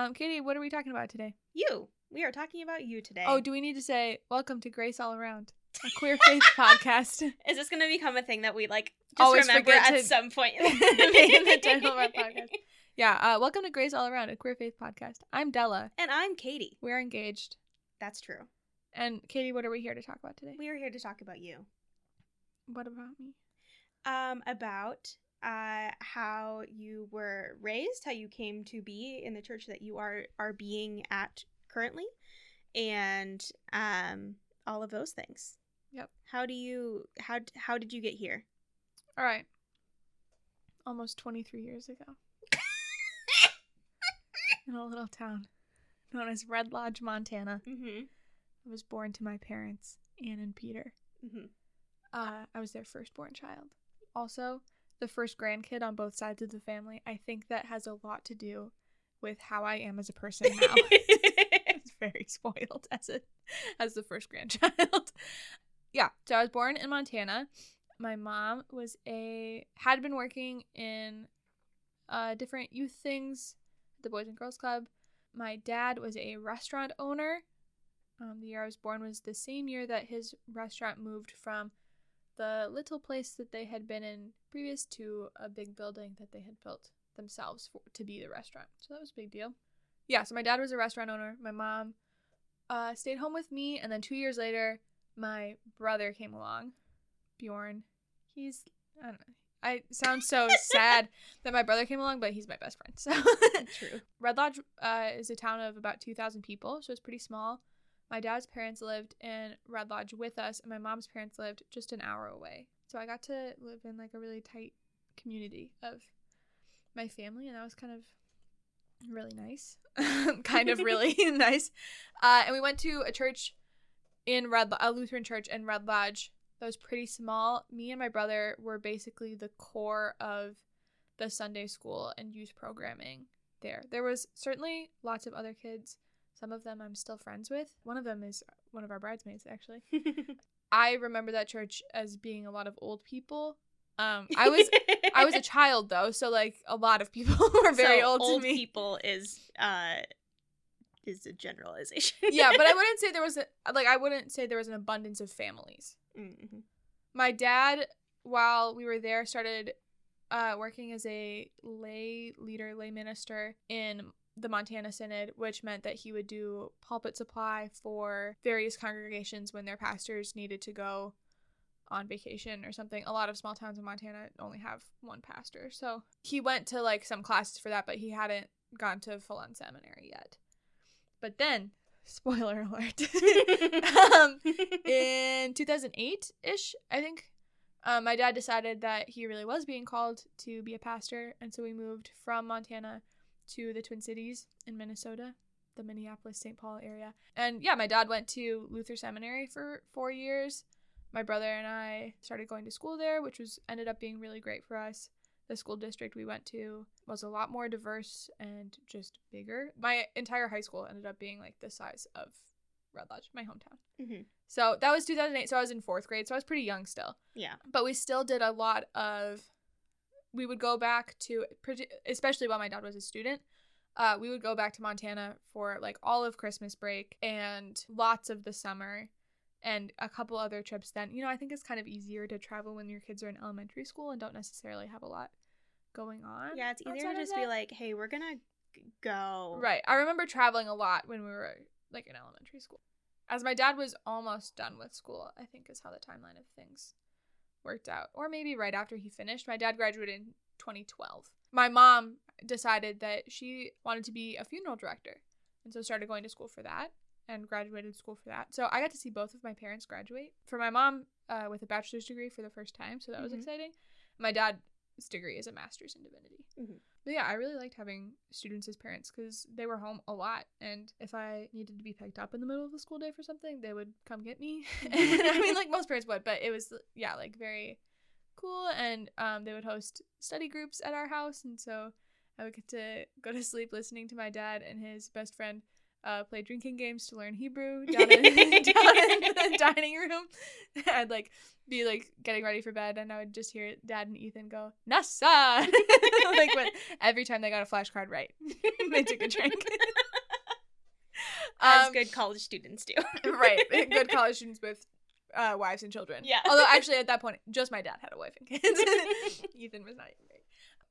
Um, Katie, what are we talking about today? You. We are talking about you today. Oh, do we need to say welcome to Grace All Around, a queer faith podcast? is this going to become a thing that we like just Always remember at to some point? in the title of our podcast. Yeah, uh, welcome to Grace All Around, a queer faith podcast. I'm Della. And I'm Katie. We're engaged. That's true. And Katie, what are we here to talk about today? We are here to talk about you. What about me? Um, about uh how you were raised, how you came to be in the church that you are are being at currently, and um all of those things. Yep. How do you how how did you get here? All right. Almost 23 years ago. in a little town known as Red Lodge, Montana. Mm-hmm. I was born to my parents, Ann and Peter. Mm-hmm. Uh, I was their firstborn child. Also, the first grandkid on both sides of the family. I think that has a lot to do with how I am as a person now. I was very spoiled as a as the first grandchild. yeah, so I was born in Montana. My mom was a had been working in uh, different youth things, the Boys and Girls Club. My dad was a restaurant owner. Um, the year I was born was the same year that his restaurant moved from the little place that they had been in previous to a big building that they had built themselves for, to be the restaurant. So that was a big deal. Yeah, so my dad was a restaurant owner. My mom uh, stayed home with me, and then two years later, my brother came along, Bjorn. He's I don't know. I sound so sad that my brother came along, but he's my best friend. So True. Red Lodge uh, is a town of about 2,000 people, so it's pretty small. My dad's parents lived in Red Lodge with us, and my mom's parents lived just an hour away. So I got to live in like a really tight community of my family, and that was kind of really nice. kind of really nice. Uh, and we went to a church in Red, a Lutheran church in Red Lodge that was pretty small. Me and my brother were basically the core of the Sunday school and youth programming there. There was certainly lots of other kids. Some of them I'm still friends with. One of them is one of our bridesmaids, actually. I remember that church as being a lot of old people. Um, I was I was a child though, so like a lot of people were very So old, to me. people is uh is a generalization. yeah, but I wouldn't say there was a like I wouldn't say there was an abundance of families. mm-hmm. My dad, while we were there, started uh, working as a lay leader, lay minister in the Montana Synod, which meant that he would do pulpit supply for various congregations when their pastors needed to go on vacation or something. A lot of small towns in Montana only have one pastor. So he went to like some classes for that, but he hadn't gone to full on seminary yet. But then, spoiler alert, um, in 2008 ish, I think, um, my dad decided that he really was being called to be a pastor. And so we moved from Montana to the Twin Cities in Minnesota, the Minneapolis St. Paul area. And yeah, my dad went to Luther Seminary for four years. My brother and I started going to school there, which was ended up being really great for us. The school district we went to was a lot more diverse and just bigger. My entire high school ended up being like the size of Red Lodge, my hometown. Mhm. So that was 2008. So I was in fourth grade. So I was pretty young still. Yeah. But we still did a lot of. We would go back to, especially while my dad was a student. Uh, we would go back to Montana for like all of Christmas break and lots of the summer, and a couple other trips. Then you know I think it's kind of easier to travel when your kids are in elementary school and don't necessarily have a lot going on. Yeah, it's easier to just be like, "Hey, we're gonna go." Right. I remember traveling a lot when we were like in elementary school. As my dad was almost done with school, I think is how the timeline of things worked out. Or maybe right after he finished. My dad graduated in 2012. My mom decided that she wanted to be a funeral director and so started going to school for that and graduated school for that. So I got to see both of my parents graduate. For my mom uh, with a bachelor's degree for the first time, so that was Mhm. exciting. My dad's degree is a master's in divinity. Mhm. But yeah, I really liked having students as parents because they were home a lot. And if I needed to be picked up in the middle of the school day for something, they would come get me. I mean, like most parents would, but it was, yeah, like very cool. And um, they would host study groups at our house. And so I would get to go to sleep listening to my dad and his best friend uh, play drinking games to learn Hebrew down in, down in the dining room. I'd like be like getting ready for bed, and I would just hear Dad and Ethan go Nasa, like when every time they got a flashcard right, they took a drink. As Um, good college students do. right, good college students with uh, wives and children. Yeah. Although actually at that point, just my dad had a wife and kids. Ethan was not even married.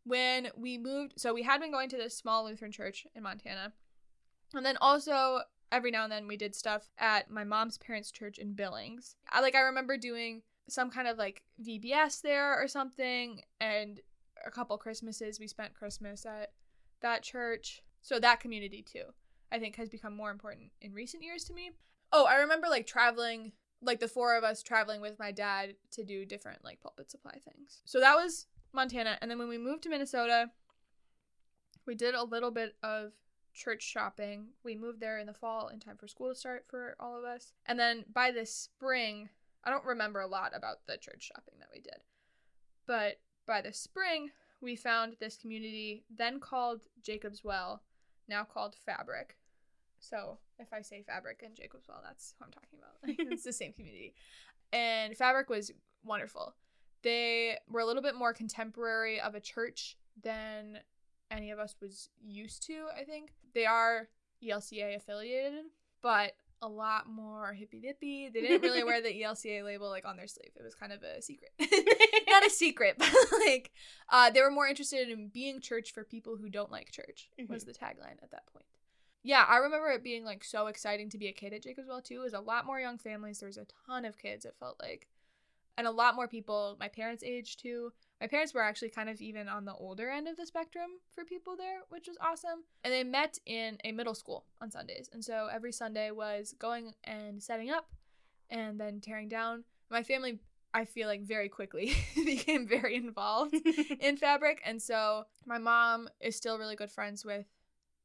When we moved, so we had been going to this small Lutheran church in Montana, and then also every now and then we did stuff at my mom's parents' church in Billings. I like I remember doing some kind of like VBS there or something, and a couple Christmases we spent Christmas at that church. So that community too, I think, has become more important in recent years to me. Oh, I remember like traveling, like the four of us traveling with my dad to do different like pulpit supply things. So that was Montana, and then when we moved to Minnesota, we did a little bit of church shopping. We moved there in the fall in time for school to start for all of us. And then by the spring, I don't remember a lot about the church shopping that we did. But by the spring, we found this community then called Jacob's Well, now called Fabric. So if I say Fabric and Jacob's Well, that's what I'm talking about. it's the same community. And Fabric was wonderful. They were a little bit more contemporary of a church than any of us was used to, I think. They are ELCA affiliated, but a lot more hippy dippy. They didn't really wear the ELCA label like on their sleeve. It was kind of a secret. Not a secret, but like uh, they were more interested in being church for people who don't like church was the tagline at that point. Yeah, I remember it being like so exciting to be a kid at Jacob's Well too. It was a lot more young families. There was a ton of kids, it felt like. And a lot more people my parents' age too. My parents were actually kind of even on the older end of the spectrum for people there, which was awesome. And they met in a middle school on Sundays. And so every Sunday was going and setting up and then tearing down. My family, I feel like, very quickly became very involved in fabric. And so my mom is still really good friends with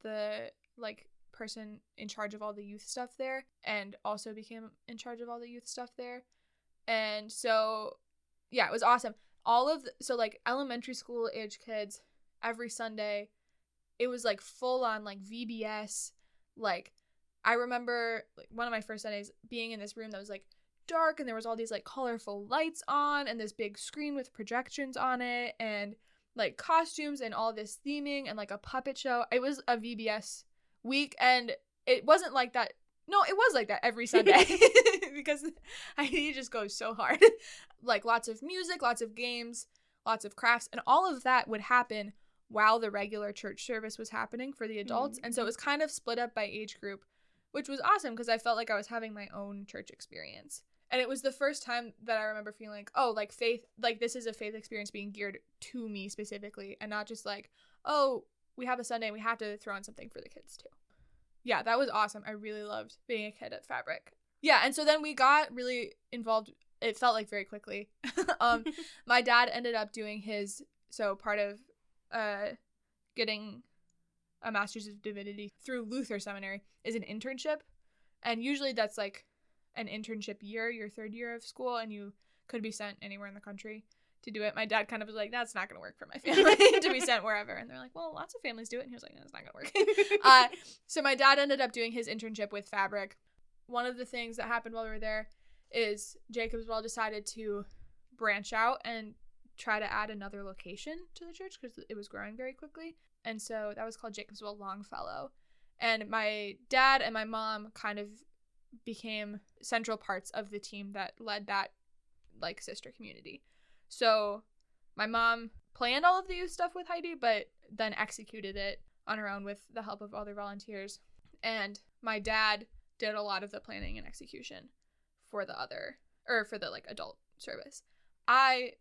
the like person in charge of all the youth stuff there and also became in charge of all the youth stuff there. And so yeah, it was awesome. All of the, so like elementary school age kids every Sunday it was like full on like VBS like I remember like one of my first Sundays being in this room that was like dark and there was all these like colorful lights on and this big screen with projections on it and like costumes and all this theming and like a puppet show. It was a VBS week and it wasn't like that. No, it was like that every Sunday because I just go so hard. like lots of music, lots of games, lots of crafts, and all of that would happen while the regular church service was happening for the adults. Mm-hmm. And so it was kind of split up by age group, which was awesome because I felt like I was having my own church experience. And it was the first time that I remember feeling like, oh, like faith, like this is a faith experience being geared to me specifically and not just like, oh, we have a Sunday and we have to throw on something for the kids too. Yeah, that was awesome. I really loved being a kid at Fabric. Yeah, and so then we got really involved. It felt like very quickly. um, my dad ended up doing his so part of uh getting a master's of divinity through Luther Seminary is an internship, and usually that's like an internship year, your third year of school, and you could be sent anywhere in the country to do it. My dad kind of was like, "That's not gonna work for my family to be sent wherever," and they're like, "Well, lots of families do it," and he was like, "No, it's not gonna work." uh, so my dad ended up doing his internship with Fabric. One of the things that happened while we were there is Jacob's Well decided to branch out and try to add another location to the church because it was growing very quickly. And so that was called Jacob's Well Longfellow. And my dad and my mom kind of became central parts of the team that led that like sister community. So my mom planned all of the youth stuff with Heidi, but then executed it on her own with the help of other volunteers. And my dad did a lot of the planning and execution for the other or for the like adult service. I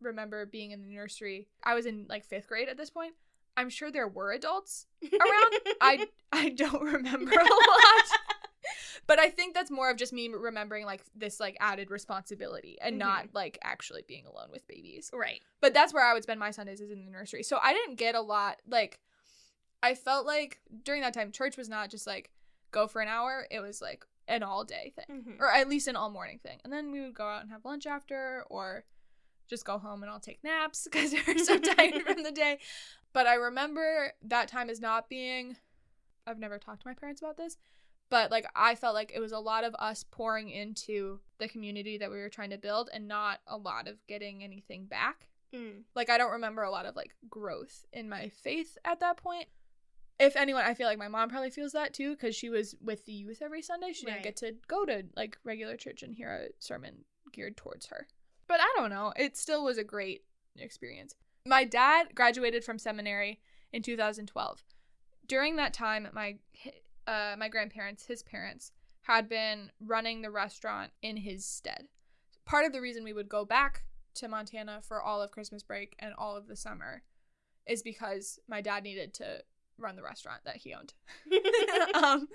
remember being in the nursery. I was in like 5th grade at this point. I'm sure there were adults around. I I don't remember a lot. But I think that's more of just me remembering like this like added responsibility and not mm-hmm. like actually being alone with babies. right. But that's where I would spend my Sundays is in the nursery. So I didn't get a lot like I felt like during that time church was not just like go for an hour. It was like an all day thing. Mhm. Or at least an all morning thing. And then we would go out and have lunch after or just go home and I'll take naps because we were so tired from the day. But I remember that time as not being I've never talked to my parents about this, but like I felt like it was a lot of us pouring into the community that we were trying to build and not a lot of getting anything back. Mm. Like I don't remember a lot of like growth in my faith at that point. If anyone, I feel like my mom probably feels that too because she was with the youth every Sunday. She didn't Right. get to go to like regular church and hear a sermon geared towards her. But I don't know. It still was a great experience. My dad graduated from seminary in 2012. During that time, my uh, my grandparents, his parents, had been running the restaurant in his stead. Part of the reason we would go back to Montana for all of Christmas break and all of the summer is because my dad needed to run the restaurant that he owned. um,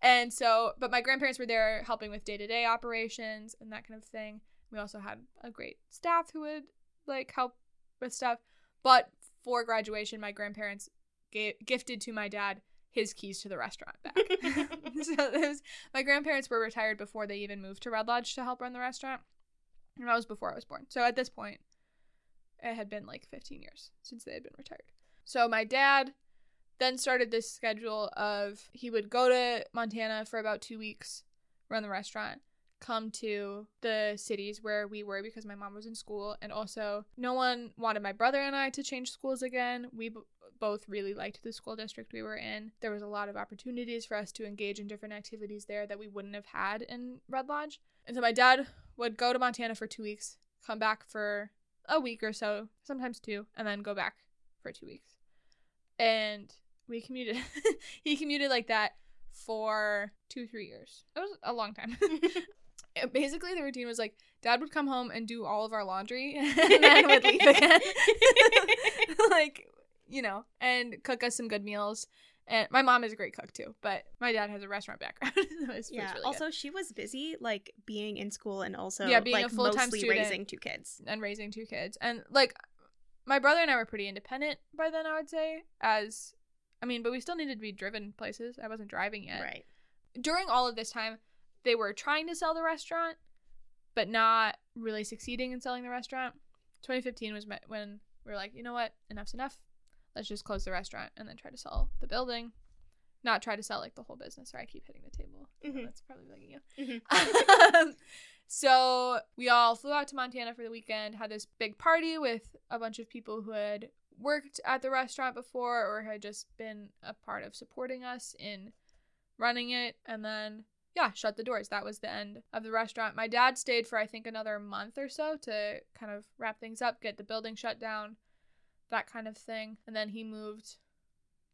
and so, but my grandparents were there helping with day to day operations and that kind of thing. We also had a great staff who would like help with stuff. But for graduation, my grandparents ga- gifted to my dad his keys to the restaurant back. so was, my grandparents were retired before they even moved to Red Lodge to help run the restaurant. And that was before I was born. So at this point, it had been like 15 years since they had been retired. So my dad then started this schedule of he would go to Montana for about two weeks, run the restaurant, come to the cities where we were because my mom was in school, and also no one wanted my brother and I to change schools again. We b- both really liked the school district we were in. There was a lot of opportunities for us to engage in different activities there that we wouldn't have had in Red Lodge. And so my dad would go to Montana for two weeks, come back for a week or so, sometimes two, and then go back for two weeks. And we commuted. he commuted like that for two, three years. It was a long time. Basically, the routine was like dad would come home and do all of our laundry and then would leave again. like, you know, and cook us some good meals. And my mom is a great cook too, but my dad has a restaurant background. so yeah. really also, good. she was busy, like being in school and also Yeah, being a like full-time mostly student. raising two kids. and raising two kids. And like my brother and I were pretty independent by then, I would say. As I mean, but we still needed to be driven places. I wasn't driving yet. Right. During all of this time, they were trying to sell the restaurant, but not really succeeding in selling the restaurant. 2015 was when we were like, you know what, enough's enough. Let's just close the restaurant and then try to sell the building. Not try to sell like the whole business. Sorry, I keep hitting the table. Mhm. That's probably bugging you. Mhm. Um, so we all flew out to Montana for the weekend, had this big party with a bunch of people who had worked at the restaurant before or had just been a part of supporting us in running it. And then, yeah, shut the doors. That was the end of the restaurant. My dad stayed for, I think, another month or so to kind of wrap things up, get the building shut down, that kind of thing. And then he moved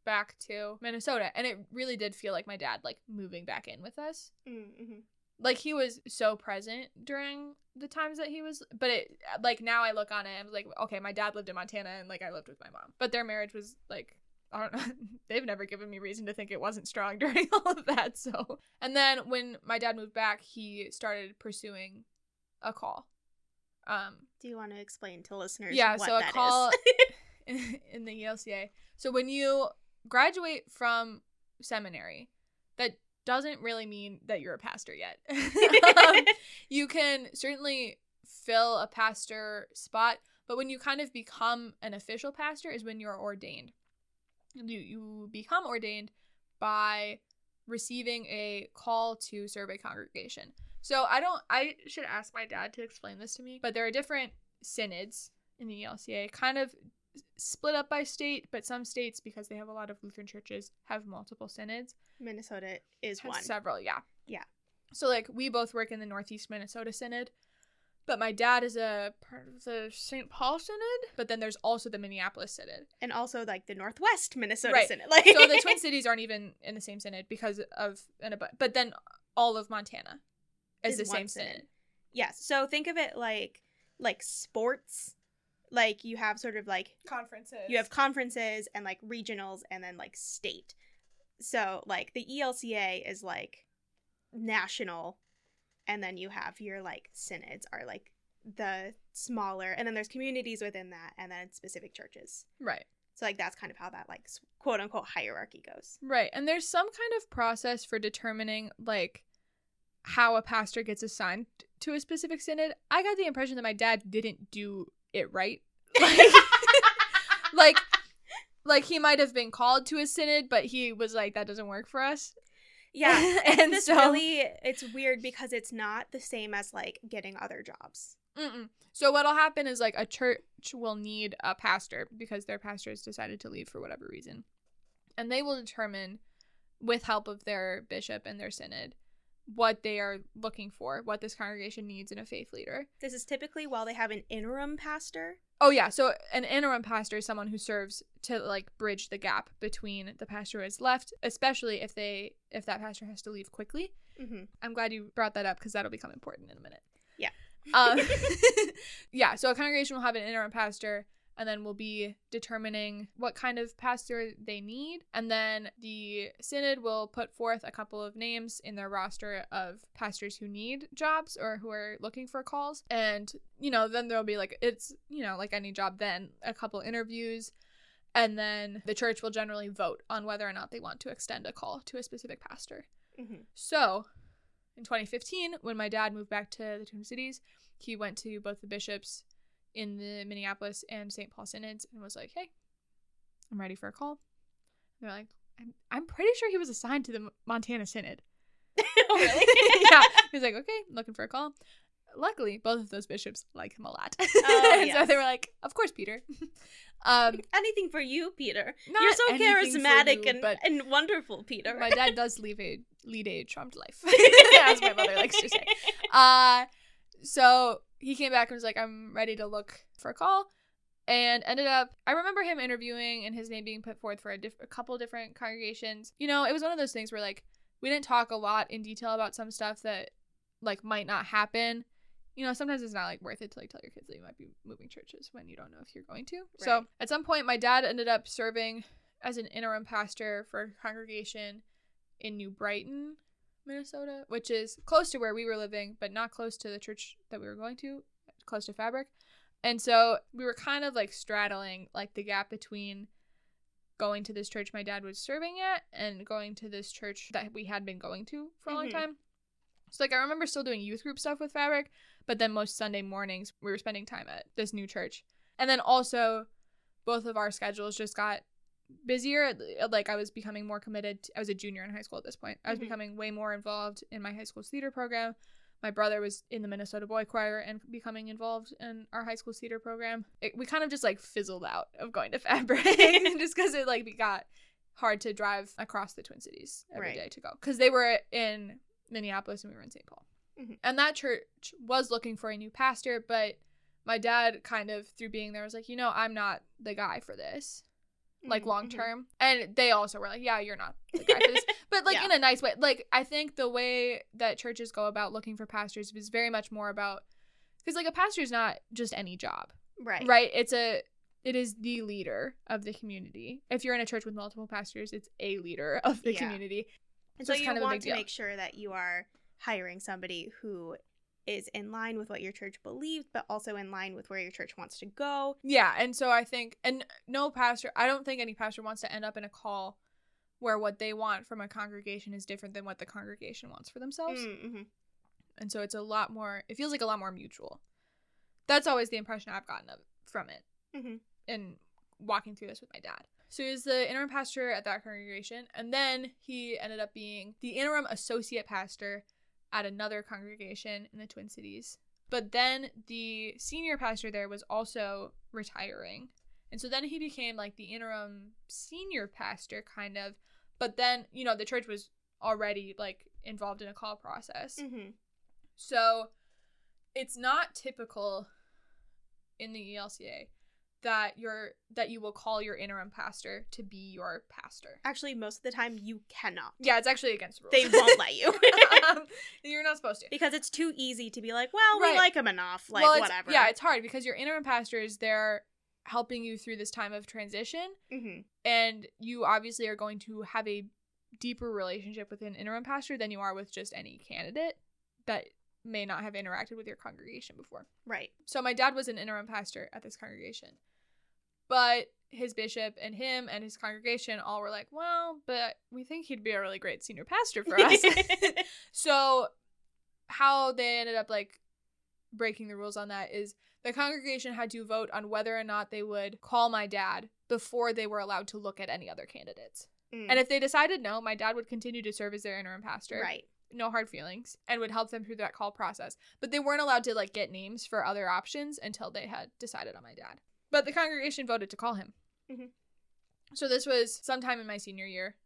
back to Minnesota. And it really did feel like my dad, like, moving back in with us Mm-hmm. Like he was so present during the times that he was but it like now i look on it and I'm like okay my dad lived in montana and like i lived with my mom. But their marriage was like i don't know they've never given me reason to think it wasn't strong during all of that so. And then when my dad moved back he started pursuing a call um Do you want to explain to listeners? yeah so a call in, in the elca so when you graduate from seminary that doesn't really mean that you're a pastor yet. Um, you can certainly fill a pastor spot but when you kind of become an official pastor is when you're ordained. You you become ordained by receiving a call to serve a congregation. So i don't i should ask my dad to explain this to me but there are different synods in the elca kind of split up by state but some states because they have a lot of lutheran churches have multiple synods Minnesota is one. several, yeah. Yeah. So like we both work in the Northeast Minnesota Synod, but my dad is a part of the St. Paul Synod, but then there's also the Minneapolis Synod. and also like the Northwest Minnesota Right. Synod. Like So the Twin Cities aren't even in the same synod because of and a, but then all of Montana is, Is the same synod. synod. Yes. So think of it like like sports. Like you have sort of like Conferences. you have conferences and like regionals and then like state. So like the ELCA is like national and then you have your like synods are like the smaller and then there's communities within that and then specific churches. right. So like that's kind of how that like quote unquote hierarchy goes. Right. And there's some kind of process for determining like how a pastor gets assigned to a specific synod. I got the impression that my dad didn't do it right. Like, like like he might have been called to a synod, but he was like, that doesn't work for us. Yeah, and so- really it's weird because it's not the same as like getting other jobs. Mm-mm. So what'll happen is like a church will need a pastor because their pastor has decided to leave for whatever reason, and they will determine, with help of their bishop and their synod, what they are looking for, what this congregation needs in a faith leader. This is typically while they have an interim pastor. Oh yeah, so an interim pastor is someone who serves to like bridge the gap between the pastor who has left, especially if they if that pastor has to leave quickly. Mm-hmm. I'm glad you brought that up because that'll become important in a minute. Yeah. Um, yeah. So a congregation will have an interim pastor, and then we'll be determining what kind of pastor they need, and then the synod will put forth a couple of names in their roster of pastors who need jobs or who are looking for calls, and you know then there'll be like it's you know like any job then a couple interviews. And then the church will generally vote on whether or not they want to extend a call to a specific pastor. Mm-hmm. So, in 2015, when my dad moved back to the Twin Cities, he went to both the bishops in the Minneapolis and St. Paul synods and was like, "Hey, I'm ready for a call." And they're like, "I'm I'm pretty sure he was assigned to the Montana synod." oh really? yeah, he was like, "Okay, looking for a call." Luckily, both of those bishops like him a lot, Oh, and so they were like, "Of course, Peter." um, Anything for you, Peter. You're so charismatic you, and, and wonderful, Peter. my dad does leave a lead a charmed life, as my mother likes to say. Uh, so he came back and was like, I'm ready to look for a call. And ended up, I remember him interviewing and his name being put forth for a, diff- a couple different congregations. You know, it was one of those things where, like, we didn't talk a lot in detail about some stuff that, like, might not happen. You know, sometimes it's not, like, worth it to, like, tell your kids that you might be moving churches when you don't know if you're going to. So at some point, my dad ended up serving as an interim pastor for a congregation in New Brighton, Minnesota, which is close to where we were living, but not close to the church that we were going to, close to Fabric. And so we were kind of like straddling like the gap between going to this church my dad was serving at and going to this church that we had been going to for a long Mhm. time. So like I remember still doing youth group stuff with Fabric, but then most Sunday mornings we were spending time at this new church. And then also both of our schedules just got busier like i was becoming more committed to- i was a junior in high school at this point i was Mhm. becoming way more involved in my high school's theater program my brother was in the minnesota boy choir and becoming involved in our high school theater program it, we kind of just like fizzled out of going to fabric just because it like got hard to drive across the twin cities every day Right. to go because they were in minneapolis and we were in st paul Mhm. and that church was looking for a new pastor but my dad kind of through being there was like you know i'm not the guy for this like Mhm, long mhm. term. And they also were like, yeah, you're not the guy for this. But like Yeah. in a nice way. Like I think the way that churches go about looking for pastors is very much more about because like a pastor is not just any job, Right. right? It's a it is the leader of the community. If you're in a church with multiple pastors, it's a leader of the Yeah. community. And So you kind of want to deal. make sure that you are hiring somebody who is in line with what your church believes, but also in line with where your church wants to go. Yeah, and so I think, and no pastor, I don't think any pastor wants to end up in a call where what they want from a congregation is different than what the congregation wants for themselves. Mm-hmm. and so it's a lot more it feels like a lot more mutual that's always the impression i've gotten of from it Mhm. in walking through this with my dad so he was the interim pastor at that congregation and then he ended up being the interim associate pastor at another congregation in the twin cities. But then the senior pastor there was also retiring. And so then he became like the interim senior pastor kind of. But then you know the church was already like involved in a call process. Mm-hmm. so it's not typical in the ELCA that you're that you will call your interim pastor to be your pastor. Actually, most of the time you cannot. Yeah, it's actually against the rules. They won't let you. um, you're not supposed to. because it's too easy to be like, well, Right. we like him enough, like well, it's, whatever. Yeah, it's hard because your interim pastor is there helping you through this time of transition, mm-hmm. and you obviously are going to have a deeper relationship with an interim pastor than you are with just any candidate that may not have interacted with your congregation before. right. So my dad was an interim pastor at this congregation. But his bishop and him and his congregation all were like, "Well, but we think he'd be a really great senior pastor for us." so how they ended up like breaking the rules on that is the congregation had to vote on whether or not they would call my dad before they were allowed to look at any other candidates. Mm. And if they decided no, my dad would continue to serve as their interim pastor. right. No hard feelings and would help them through that call process. But they weren't allowed to like get names for other options until they had decided on my dad. But the congregation voted to call him. Mhm. So this was sometime in my senior year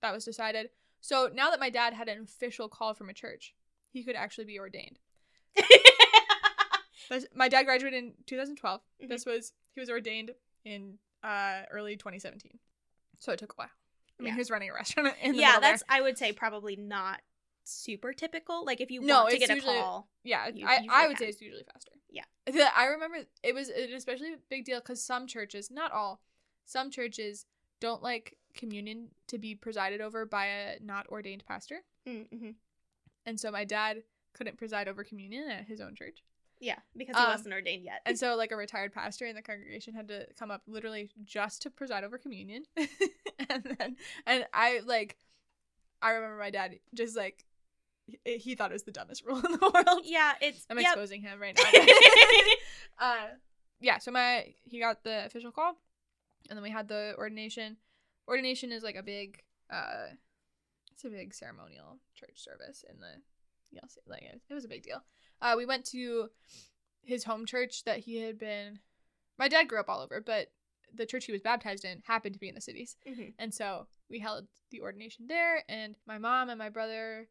that was decided. So now that my dad had an official call from a church, he could actually be ordained. My dad graduated in 2012. Mhm. This was he was ordained in uh early 2017. So it took a while. I mean, Yeah. he was running a restaurant in the yeah, middle there. that's I would say probably not super typical. Like if you No, want to get a usually- call. Yeah, You I, I would can. say it's usually faster. Yeah. I remember it was an especially big deal because some churches, not all, some churches don't like communion to be presided over by a not ordained pastor. Mm-hmm. And so my dad couldn't preside over communion at his own church. Yeah, because he Um, wasn't ordained yet. And so like a retired pastor in the congregation had to come up literally just to preside over communion. and then and I like I remember my dad just like he, thought it was the dumbest rule in the world. yeah, it's I'm yep. exposing him right now. uh, yeah, so my he got the official call, and then we had the ordination. Ordination is like a big, uh, it's a big ceremonial church service in the, you know, like it, it was a big deal. Uh, we went to his home church that he had been. My dad grew up all over, but the church he was baptized in happened to be in the cities. Mhm. And so we held the ordination there, and my mom and my brother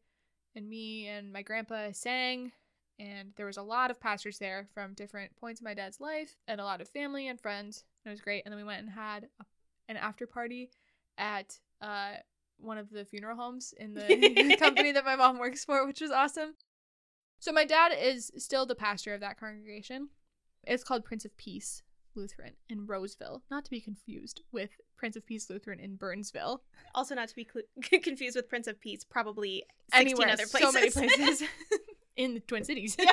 and me and my grandpa sang. And there was a lot of pastors there from different points in my dad's life, and a lot of family and friends. And it was great. And then we went and had a, an after party at uh, one of the funeral homes in the company that my mom works for, which was awesome. So my dad is still the pastor of that congregation. It's called Prince of Peace Lutheran in Roseville, not to be confused with Prince of Peace Lutheran in Burnsville. Also, not to be cl- confused with Prince of Peace, probably 16 Anywhere, other places. so many places in the Twin Cities. Yeah.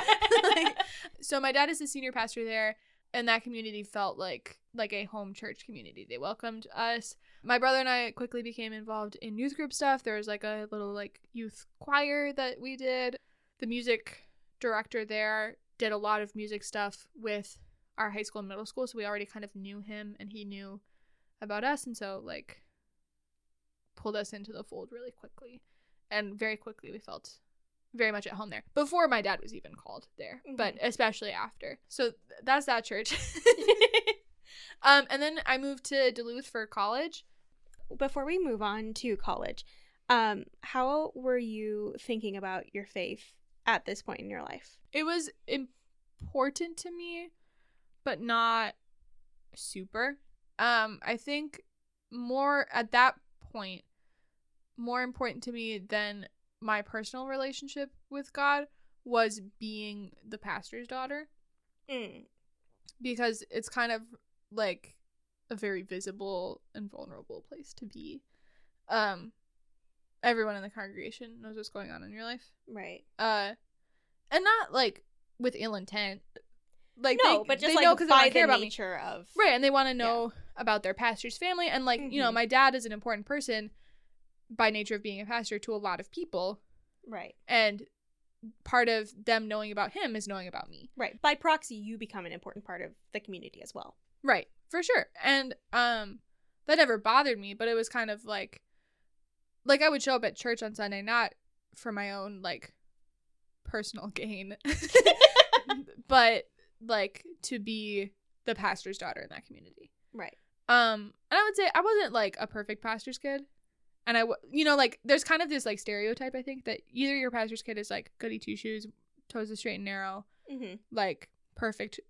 Like, so my dad is the senior pastor there, and that community felt like like a home church community. They welcomed us. My brother and I quickly became involved in youth group stuff. There was like a little like youth choir that we did. The music director there did a lot of music stuff with our high school and middle school, so we already kind of knew him and he knew about us and so like pulled us into the fold really quickly. And very quickly we felt very much at home there. Before my dad was even called there, but especially after. So th- that's that church. um and then I moved to Duluth for college. Before we move on to college, um, how were you thinking about your faith at this point in your life? It was important to me, but not super. Um, I think more at that point, more important to me than my personal relationship with God was being the pastor's daughter Mm. because it's kind of like a very visible and vulnerable place to be. Um, everyone in the congregation knows what's going on in your life. Right. uh and not like with ill intent like no, they, but just they like know they by care the about me nature of right and they want to know about their pastor's family and like you know Mhm. my dad is an important person by nature of being a pastor to a lot of people right, and part of them knowing about him is knowing about me right. By proxy, you become an important part of the community as well. right for sure and um that never bothered me but it was kind of like like i would show up at church on sunday not for my own like personal gain but like to be the pastor's daughter in that community. Right. Um, and I would say I wasn't like a perfect pastor's kid, and I, w- you know, like there's kind of this like stereotype I think that either your pastor's kid is like goody two shoes, toes the straight and narrow, Mm-hmm. like perfect,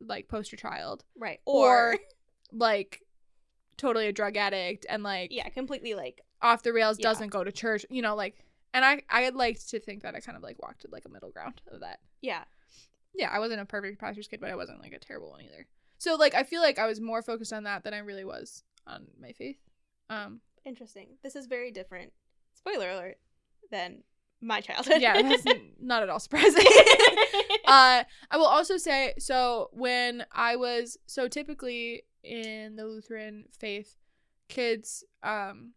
like poster child, Right. or, Or, like totally a drug addict and like yeah, completely like off the rails, Yeah. doesn't go to church, you know, like. And I, I liked to think that I kind of like walked like a middle ground of that. yeah. Yeah, I wasn't a perfect pastor's kid, but I wasn't like a terrible one either. So like I feel like I was more focused on that than I really was on my faith. Um Interesting. This is very different. Spoiler alert. Than my childhood. yeah, that's not at all surprising. uh I will also say so when I was so typically in the Lutheran faith kids um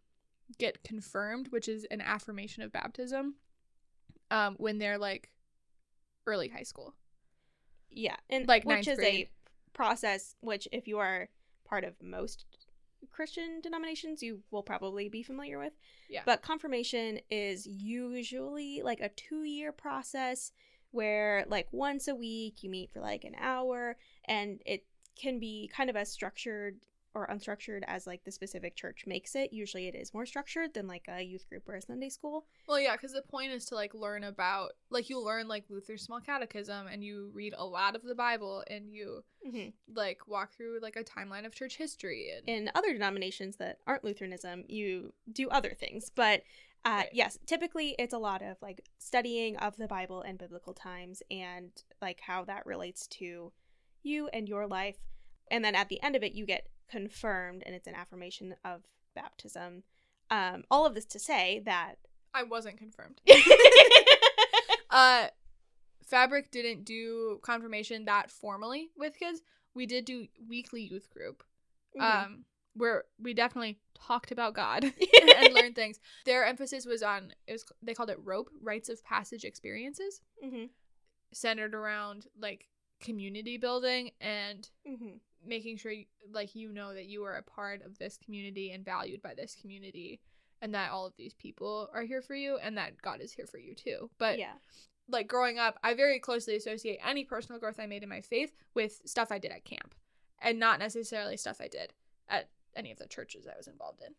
get confirmed, which is an affirmation of baptism um when they're like early high school. Yeah, and Like which is grade. a process which, if you are part of most Christian denominations, you will probably be familiar with. Yeah. But confirmation is usually like a two-year process where, like, once a week you meet for like an hour, and it can be kind of a structured or unstructured as like the specific church makes it. Usually, it is more structured than like a youth group or a Sunday school. Well, yeah, because the point is to like learn about like you learn like Luther's small catechism and you read a lot of the Bible and you Mm-hmm. like walk through like a timeline of church history and in other denominations that aren't Lutheranism, you do other things. But uh, Right. yes, typically it's a lot of like studying of the Bible and biblical times and like how that relates to you and your life. And then at the end of it, you get confirmed and it's an affirmation of baptism. Um, all of this to say that. I wasn't confirmed. uh Fabric didn't do confirmation that formally with kids. We did do weekly youth group. Mhm. Um where we definitely talked about God and learned things. Their emphasis was on it was they called it rope, rites of passage experiences, Mhm. centered around like community building and Mhm. Making sure like you know that you are a part of this community and valued by this community and that all of these people are here for you and that God is here for you too. But yeah. like growing up, I very closely associate any personal growth I made in my faith with stuff I did at camp and not necessarily stuff I did at any of the churches I was involved in.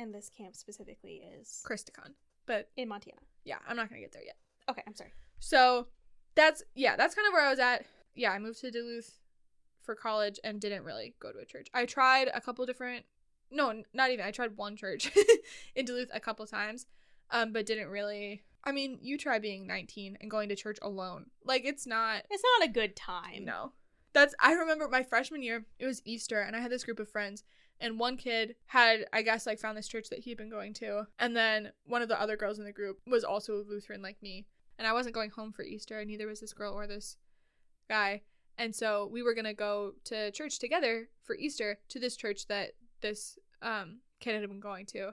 And this camp specifically is Christikon. But in Montana. yeah, I'm not going to get there yet. Okay, I'm sorry. So that's yeah, that's kind of where I was at. Yeah, I moved to Duluth for college and didn't really go to a church. I tried a couple different no, not even. I tried one church in Duluth a couple times. Um, but didn't really I mean, you try being 19 and going to church alone. Like it's not It's not a good time. no. That's I remember my freshman year, it was Easter and I had this group of friends and one kid had I guess like found this church that he'd been going to and then one of the other girls in the group was also a Lutheran like me and I wasn't going home for Easter and neither was this girl or this guy. And so we were going to go to church together for Easter to this church that this um kid had been going to.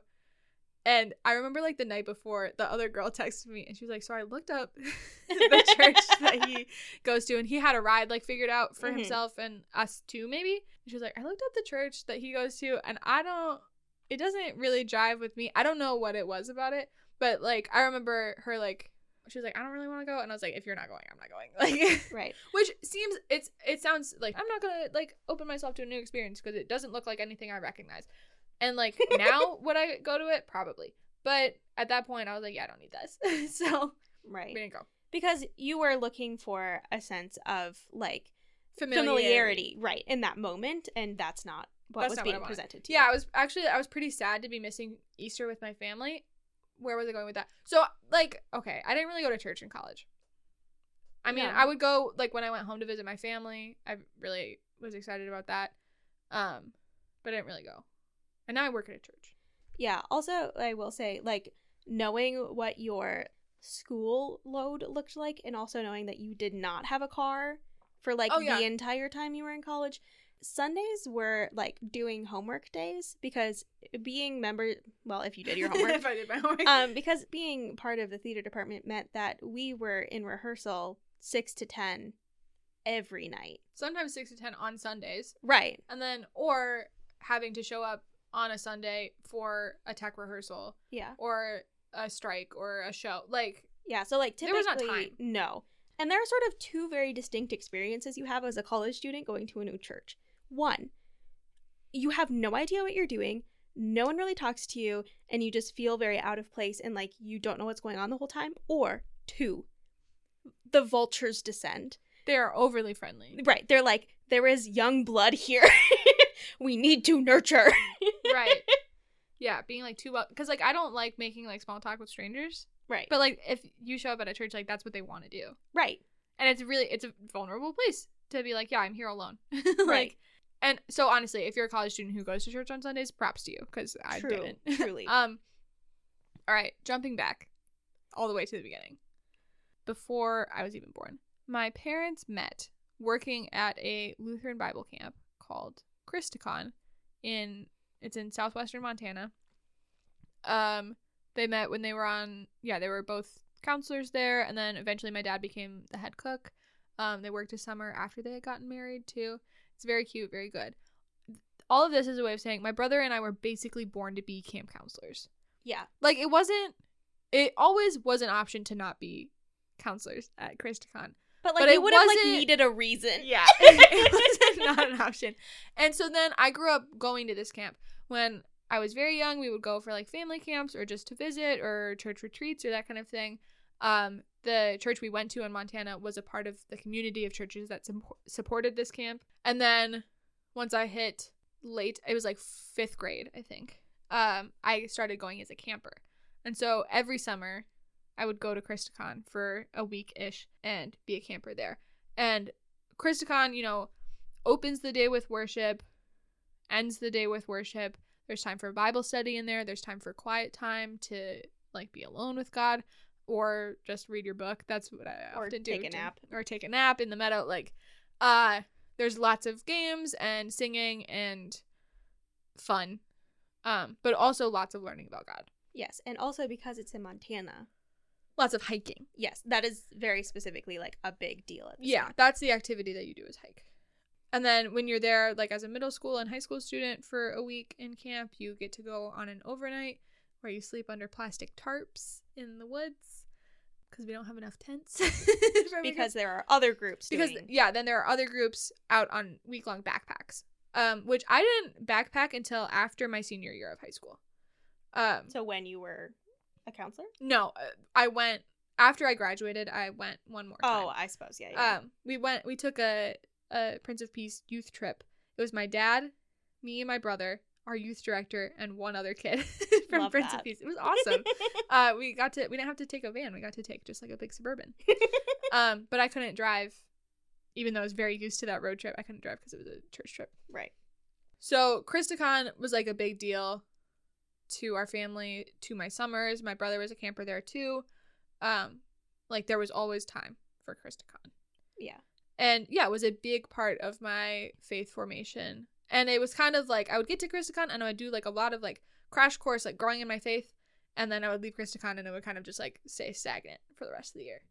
And I remember like the night before, the other girl texted me and she was like, So I looked up the church that he goes to and he had a ride like figured out for Mhm. himself and us too, maybe. And she was like, I looked up the church that he goes to and I don't, it doesn't really jive with me. I don't know what it was about it, but like I remember her like, she was like, I don't really want to go. And I was like, if you're not going, I'm not going. Like, Right. which seems, it's, it sounds like I'm not going to like open myself to a new experience because it doesn't look like anything I recognize. And like now, would I go to it? Probably. But at that point, I was like, yeah, I don't need this. so Right. we didn't go. because you were looking for a sense of like Familiarity. familiarity, right in that moment and that's not what That's was being presented to you. Yeah. I was actually I was pretty sad to be missing Easter with my family. Where was I going with that? So like, okay, I didn't really go to church in college. I mean, Yeah. I would go like when I went home to visit my family. I really was excited about that. Um, but I didn't really go. And now I work at a church. yeah also i will say like knowing what your school load looked like and also knowing that you did not have a car for like Oh, yeah. the entire time you were in college sundays were like doing homework days because being member well if you did your homework if I did my homework. um because being part of the theater department meant that we were in rehearsal 6 to 10 every night Sometimes six to ten on Sundays, right and then or having to show up on a Sunday for a tech rehearsal yeah or a strike or a show. Like Yeah, so like There typically was not time. no. And there are sort of two very distinct experiences you have as a college student going to a new church. One, you have no idea what you're doing. No one really talks to you and you just feel very out of place and like you don't know what's going on the whole time. Or two, the vultures descend. they are overly friendly. Right, they're like there is young blood here. we need to nurture. right. Yeah, being like too well because like I don't like making like small talk with strangers. right. But like if you show up at a church, like that's what they want to do, right. and it's really it's a vulnerable place to be like, yeah, I'm here alone. like, Right. And so honestly, if you're a college student who goes to church on Sundays, props to you because I True, didn't. truly. um. All right, jumping back, all the way to the beginning, before I was even born, my parents met working at a Lutheran Bible camp called Christikon in it's in southwestern Montana. Um, they met when they were on yeah they were both counselors there, and then eventually my dad became the head cook. Um, they worked a summer after they had gotten married too. It's very cute, very good. All of this is a way of saying my brother and I were basically born to be camp counselors. Yeah. Like it wasn't. It always was an option to not be counselors at Christikon. But like But you it would have like needed a reason. Yeah, it was not an option. And so then I grew up going to this camp. When I was very young, we would go for like family camps or just to visit or church retreats or that kind of thing. Um, the church we went to in Montana was a part of the community of churches that sup- supported this camp. And then once I hit late, it was like fifth grade, I think. Um, I started going as a camper, and so every summer I would go to Christikon for a week ish and be a camper there. And Christikon, you know, opens the day with worship, ends the day with worship. There's time for Bible study in there. There's time for quiet time to like be alone with God or just read your book. That's what I Or often do. Or take a nap. Or take a nap in the meadow. Like, uh, there's lots of games and singing and fun. Um, but also lots of learning about God. Yes, and also because it's in Montana. Lots of hiking. Yes, that is very specifically like a big deal. At Yeah, camp. that's the activity that you do is hike. And then when you're there, like as a middle school and high school student for a week in camp, you get to go on an overnight where you sleep under plastic tarps in the woods because we don't have enough tents. because there are other groups because doing- yeah, then there are other groups out on week long backpacks, um, which I didn't backpack until after my senior year of high school. Um, so when you were a counselor. no, uh, I went after I graduated. I went one more time. Oh, I suppose yeah. yeah. Um, we went. We took a a Prince of Peace youth trip. It was my dad, me, and my brother, our youth director, and one other kid from Love Prince that. of Peace. It was awesome. uh, we got to. We didn't have to take a van. We got to take just like a big suburban. um, but I couldn't drive, even though I was very used to that road trip. I couldn't drive because it was a church trip. right. So Christikon was like a big deal to our family, to my summers. My brother was a camper there too. Um, like there was always time for Christikon. Yeah. And yeah, it was a big part of my faith formation. And it was kind of like I would get to Christikon and I would do like a lot of like crash course, like growing in my faith, and then I would leave Christikon and it would kind of just like stay stagnant for the rest of the year.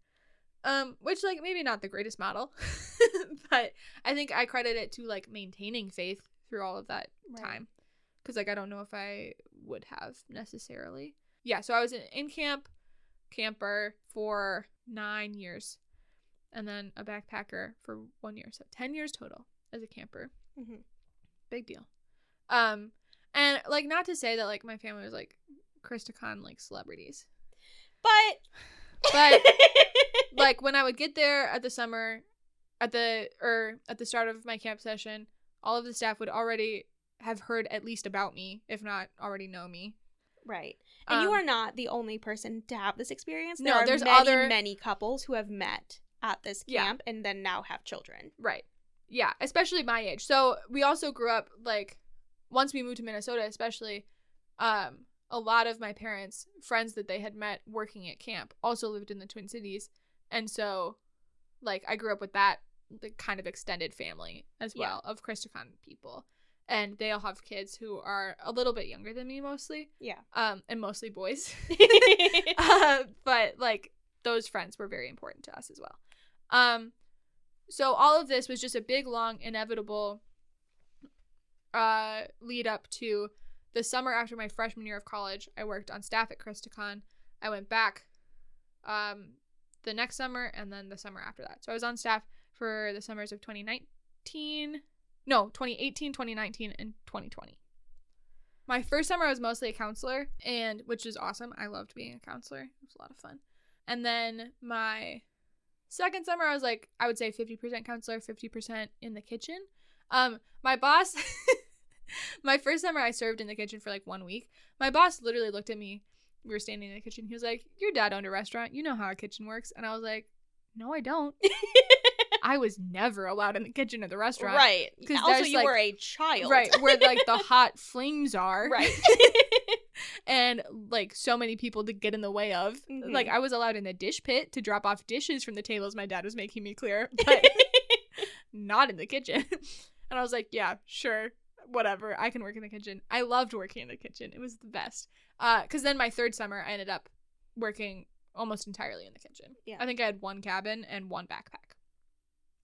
Um, which like maybe not the greatest model, but I think I credit it to like maintaining faith through all of that Right. time. Because like I don't know if I would have necessarily. Yeah, so I was in, in camp, camper for nine years, and then a backpacker for one year. So ten years total as a camper. Mhm. Big deal. Um, and like not to say that like my family was like Christikon like celebrities, But but like when I would get there at the summer, at the or at the start of my camp session, all of the staff would already have heard at least about me, if not already know me. right. And you Um, are not the only person to have this experience. No, There are there's many, other- many couples who have met at this Yeah. camp and then now have children. Right. Yeah, especially my age. So we also grew up like once we moved to Minnesota, especially um a lot of my parents, friends that they had met working at camp, also lived in the Twin Cities. And so like I grew up with that the kind of extended family as Yeah. well of Christikon people. And they all have kids who are a little bit younger than me mostly. Yeah. Um and mostly boys. uh, but like those friends were very important to us as well. Um, so all of this was just a big, long, inevitable uh, lead up to the summer after my freshman year of college. I worked on staff at Christikon. I went back um, the next summer and then the summer after that. So I was on staff for the summers of 2019, no, 2018, 2019, and 2020. My first summer I was mostly a counselor, and which is awesome. I loved being a counselor. It was a lot of fun. And then my second summer I was like I would say 50% counselor, 50% in the kitchen. Um my boss my first summer I served in the kitchen for like 1 week. My boss literally looked at me. We were standing in the kitchen. He was like, "Your dad owned a restaurant. You know how a kitchen works." And I was like, "No, I don't. I was never allowed in the kitchen of the restaurant." right. 'Cause Also, you like- were a child. Right, where like the hot flames are. right. and like so many people to get in the way of. Mhm. Like I was allowed in the dish pit to drop off dishes from the tables my dad was making me clear, but not in the kitchen. And I was like, yeah, sure, whatever. I can work in the kitchen. I loved working in the kitchen. It was the best. Uh cuz then my third summer I ended up working almost entirely in the kitchen. Yeah. I think I had one cabin and one backpack.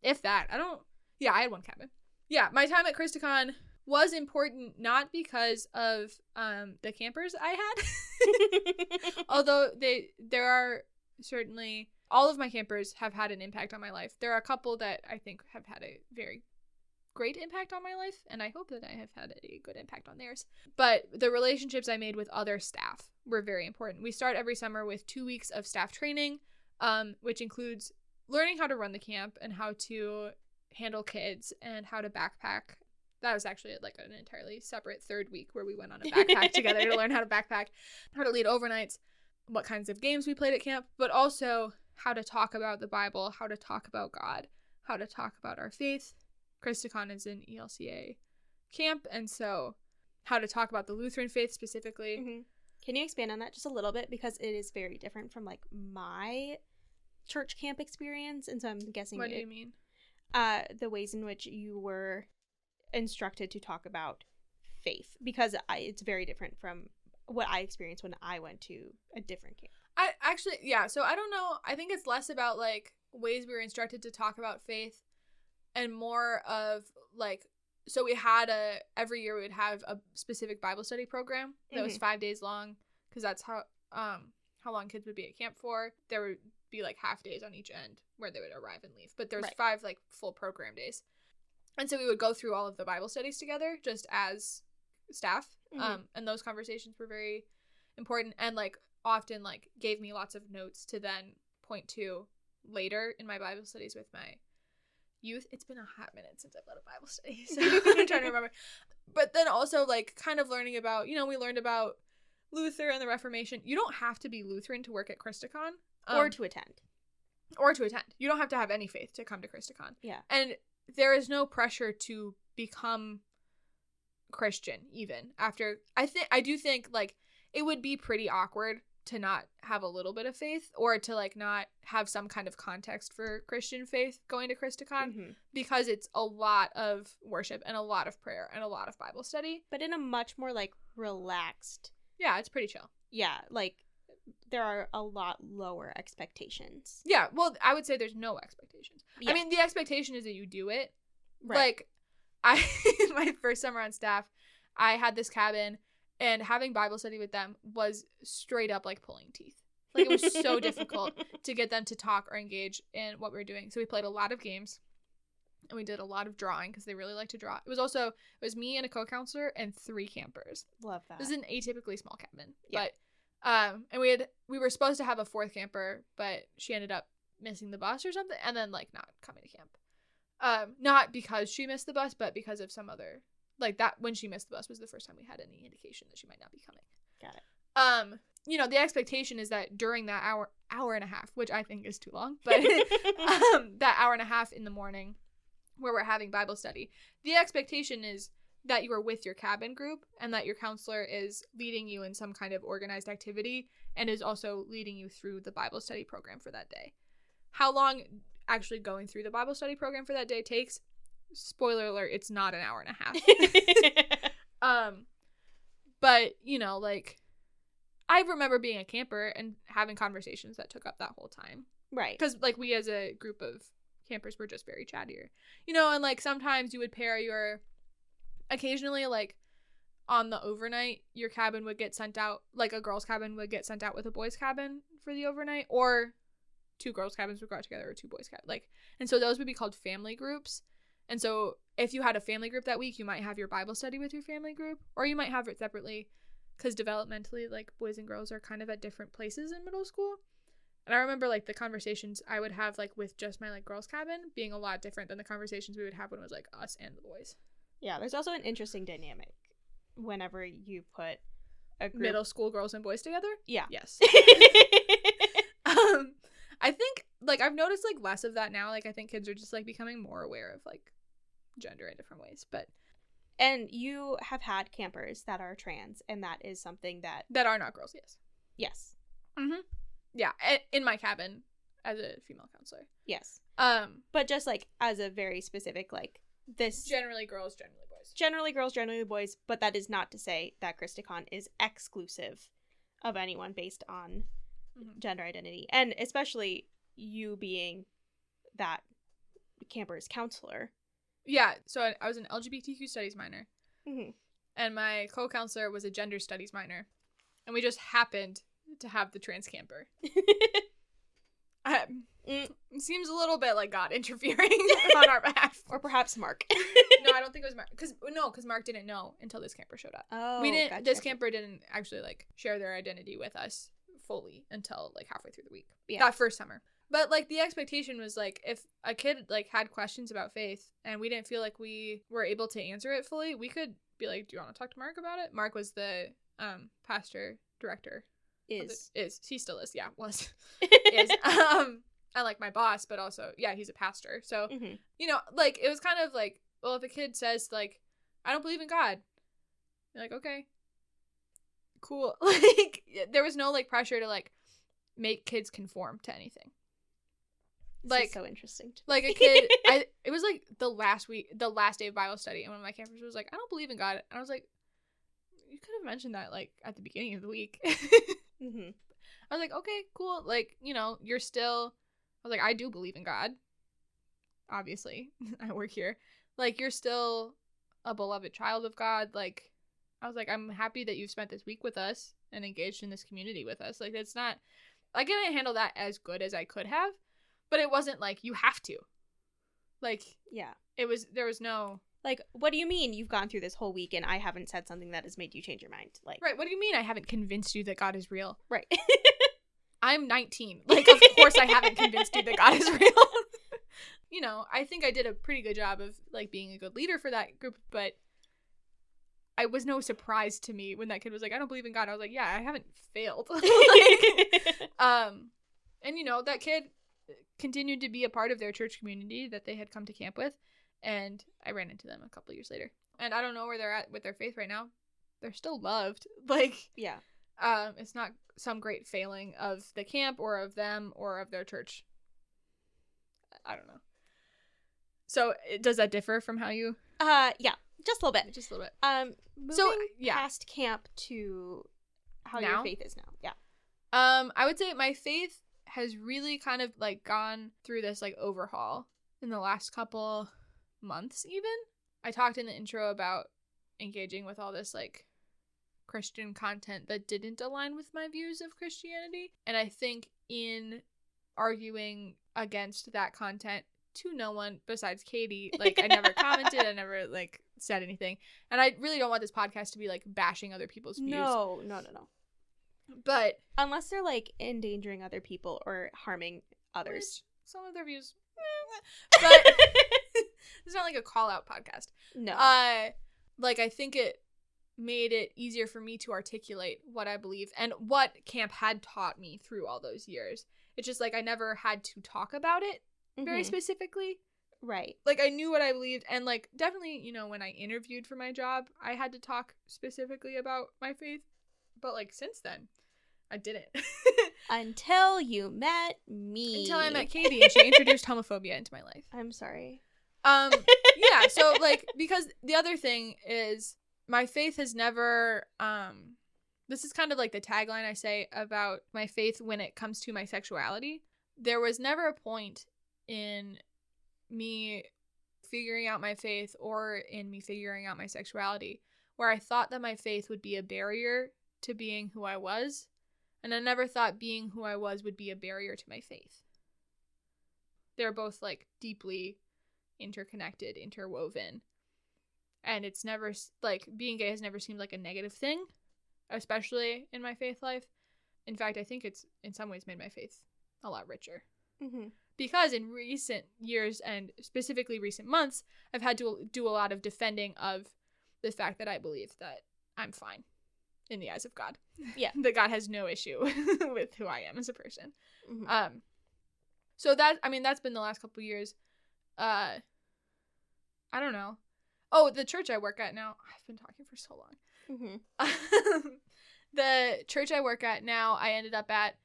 If that. I don't Yeah, I had one cabin. Yeah, my time at Christikon was important not because of um the campers I had. Although they there are certainly all of my campers have had an impact on my life. There are a couple that I think have had a very great impact on my life, and I hope that I have had a good impact on theirs. But the relationships I made with other staff were very important. We start every summer with two weeks of staff training, um, which includes learning how to run the camp and how to handle kids and how to backpack. That was actually like an entirely separate third week where we went on a backpack together to learn how to backpack, how to lead overnights, what kinds of games we played at camp, but also how to talk about the Bible, how to talk about God, how to talk about our faith. Christikon is an ELCA camp, and so how to talk about the Lutheran faith specifically. Mhm. Can you expand on that just a little bit because it is very different from like my church camp experience, and so I'm guessing What do you mean? uh, the ways in which you were instructed to talk about faith because I, it's very different from what I experienced when I went to a different camp. I actually, yeah. So I don't know. I think it's less about like ways we were instructed to talk about faith, and more of like. So we had a every year we would have a specific Bible study program that was Mhm. five days long because that's how um how long kids would be at camp for. There would be like half days on each end where they would arrive and leave, but there's Right. five like full program days, and so we would go through all of the Bible studies together just as staff. Mhm. Um, and those conversations were very important and like often like gave me lots of notes to then point to later in my Bible studies with my youth. It's been a hot minute since I've led a Bible study, so I'm trying to remember. But then also like kind of learning about, you know, we learned about Luther and the Reformation. You don't have to be Lutheran to work at Christikon. or um, to attend. or to attend. You don't have to have any faith to come to Christikon. Yeah. And there is no pressure to become Christian even after I think I do think like it would be pretty awkward to not have a little bit of faith or to like not have some kind of context for Christian faith going to Christikon Mhm. because it's a lot of worship and a lot of prayer and a lot of Bible study. But in a much more like relaxed, Yeah, it's pretty chill. yeah, like there are a lot lower expectations. Yeah, well, I would say there's no expectations. Yeah. I mean, the expectation is that you do it, Right. Like I my first summer on staff, I had this cabin and having Bible study with them was straight up like pulling teeth. Like it was so difficult to get them to talk or engage in what we were doing. So we played a lot of games and we did a lot of drawing because they really like to draw. It was also it was me and a co-counselor and three campers. Love that. This is an atypically small cabin. Yeah. But um and we had we were supposed to have a fourth camper, but she ended up missing the bus or something and then like not coming to camp. Um not because she missed the bus, but because of some other like that when she missed the bus was the first time we had any indication that she might not be coming. Got it. Um you know, the expectation is that during that hour hour and a half, which I think is too long, but um that hour and a half in the morning where we're having Bible study, the expectation is that you are with your cabin group and that your counselor is leading you in some kind of organized activity and is also leading you through the Bible study program for that day. How long actually going through the Bible study program for that day takes? Spoiler alert, it's not an hour and a half. um but, you know, like I remember being a camper and having conversations that took up that whole time right. because like we as a group of campers were just very chattier you know and like sometimes you would pair your occasionally like on the overnight your cabin would get sent out like a girls cabin would get sent out with a boys cabin for the overnight or two girls cabins would go out together or two boys cabins. like and so those would be called family groups and so if you had a family group that week you might have your bible study with your family group or you might have it separately because developmentally like boys and girls are kind of at different places in middle school and I remember like the conversations I would have like with just my like girls cabin being a lot different than the conversations we would have when it was like us and the boys. Yeah, there's also an interesting dynamic whenever you put a group. Middle school girls and boys together? Yeah. Yes. um I think like I've noticed like less of that now. Like I think kids are just like becoming more aware of like gender in different ways, but and you have had campers that are trans, and that is something that that are not girls, yes. yes, Yeah, in my cabin as a female counselor. yes, Um but just like as a very specific like this generally girls, generally boys. generally girls, generally boys, but that is not to say that Christikon is exclusive of anyone based on Mhm. gender identity. And especially you being that camper's counselor. Yeah, so I, I was an LGBTQ studies minor, Mhm. and my co-counselor was a gender studies minor, and we just happened to have the trans camper. Um, Mm. Seems a little bit like God interfering on our behalf. or perhaps Mark. no, I don't think it was Mark. Because no, because Mark didn't know until this camper showed up. oh, we didn't. gotcha, this gotcha. camper didn't actually like share their identity with us fully until like halfway through the week. Yeah. That first summer. But like the expectation was like if a kid like had questions about faith and we didn't feel like we were able to answer it fully, we could be like, "Do you want to talk to Mark about it?" Mark was the um pastor director. of the- is is he still is? Yeah, was is um and like my boss, but also yeah, he's a pastor. So Mhm. you know, like it was kind of like, well, if a kid says like, I don't believe in God, you're like, okay, cool. Like there was no like pressure to like make kids conform to anything. Like so interesting. to like a kid, I it was like the last week, the last day of Bible study, and one of my campers was like, I don't believe in God, and I was like, you could have mentioned that like at the beginning of the week. Mhm. I was like, okay, cool. Like, you know, you're still. I was like, I do believe in God. Obviously, I work here. Like, you're still a beloved child of God. Like, I was like, I'm happy that you've spent this week with us and engaged in this community with us. Like, it's not. I didn't handle that as good as I could have, but it wasn't like you have to. Like, Yeah. it was. There was no. Like, what do you mean you've gone through this whole week and I haven't said something that has made you change your mind? Like, Right. What do you mean? I haven't convinced you that God is real. right. I'm 19. Like, of course, I haven't convinced you that God is real. you know, I think I did a pretty good job of like being a good leader for that group, but I was no surprise to me when that kid was like, "I don't believe in God." I was like, "Yeah, I haven't failed." like, um, and you know, that kid continued to be a part of their church community that they had come to camp with, and I ran into them a couple years later. And I don't know where they're at with their faith right now. They're still loved. Like, yeah. um, it's not some great failing of the camp or of them or of their church. I don't know. So does that differ from how you? Uh, yeah. Just a little bit. Just a little bit. Um, moving So, yeah. past camp to how Now? your faith is now. Yeah. Um, I would say my faith has really kind of like gone through this like overhaul in the last couple months even. I talked in the intro about engaging with all this like Christian content that didn't align with my views of Christianity. And I think in arguing against that content to no one besides Katie, like I never commented, I never like said anything. And I really don't want this podcast to be like bashing other people's views. No, no, no, no. But Unless they're like endangering other people or harming others. Some of their views but it's not like a call out podcast no. uh like i think it made it easier for me to articulate what i believe and what camp had taught me through all those years it's just like i never had to talk about it very Mhm. specifically right. like i knew what i believed and like definitely you know when i interviewed for my job i had to talk specifically about my faith but like since then i didn't Until you met me. until i met katie and she introduced homophobia into my life I'm sorry. Um yeah, so like because the other thing is my faith has never um this is kind of like the tagline I say about my faith when it comes to my sexuality. There was never a point in me figuring out my faith or in me figuring out my sexuality where I thought that my faith would be a barrier to being who I was, and I never thought being who I was would be a barrier to my faith. They're both like deeply interconnected, interwoven. And it's never like being gay has never seemed like a negative thing, especially in my faith life. In fact, I think it's in some ways made my faith a lot richer. Mm-hmm. Because in recent years and specifically recent months, I've had to do a lot of defending of the fact that I believe that I'm fine in the eyes of God. Yeah. that God has no issue with who I am as a person. Mhm. Um, so that I mean that's been the last couple years. Uh, I don't know. Oh, the church I work at now. I've been talking for so long. Mhm. the church I work at now, I ended up at.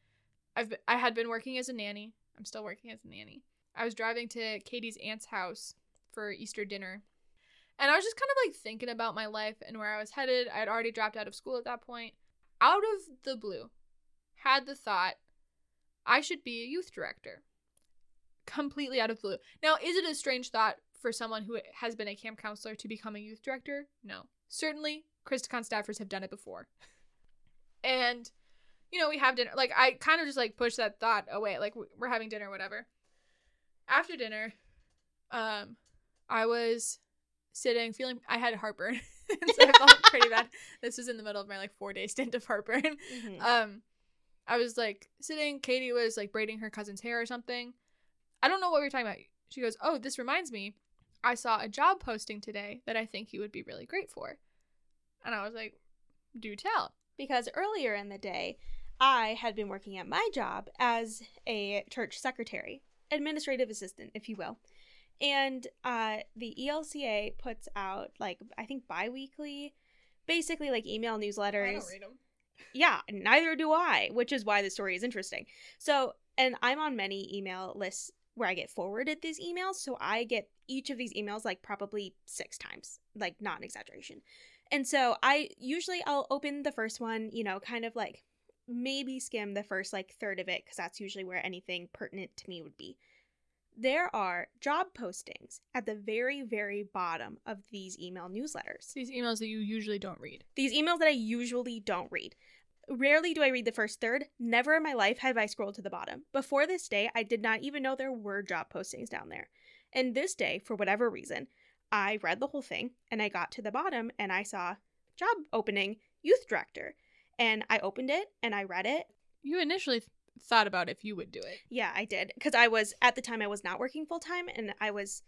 I've been, I had been working as a nanny. I'm still working as a nanny. I was driving to Katie's aunt's house for Easter dinner, and I was just kind of like thinking about my life and where I was headed. I had already dropped out of school at that point. Out of the blue, had the thought I should be a youth director. completely out of the blue. Now, is it a strange thought for someone who has been a camp counselor to become a youth director? No. Certainly, Christikon staffers have done it before. and, you know, we have dinner. Like, I kind of just like push that thought away. Like, we're having dinner, whatever. After dinner, um, I was sitting, feeling, I had heartburn. so I felt pretty bad. This was in the middle of my like four day stint of heartburn. Mhm. Um, I was like sitting. Katie was like braiding her cousin's hair or something. I don't know what we were talking about. She goes, "Oh, this reminds me. I saw a job posting today that I think you would be really great for." And I was like, "Do tell." because earlier in the day, I had been working at my job as a church secretary, administrative assistant, if you will. And uh, the ELCA puts out, like, I think bi weekly, basically like email newsletters. I don't read them. Yeah, neither do I, which is why the story is interesting. So, and I'm on many email lists where I get forwarded these emails. So I get each of these emails like probably six times, like not an exaggeration. And so I usually I'll open the first one, you know, kind of like maybe skim the first like third of it because that's usually where anything pertinent to me would be. There are job postings at the very, very bottom of these email newsletters These emails that you usually don't read. these emails that I usually don't read. Rarely do I read the first third. Never in my life have I scrolled to the bottom. Before this day, I did not even know there were job postings down there. And this day, for whatever reason, I read the whole thing and I got to the bottom and I saw job opening youth director. And I opened it and I read it. You initially thought about if you would do it. Yeah, I did. Because I was, at the time, I was not working full time and I was,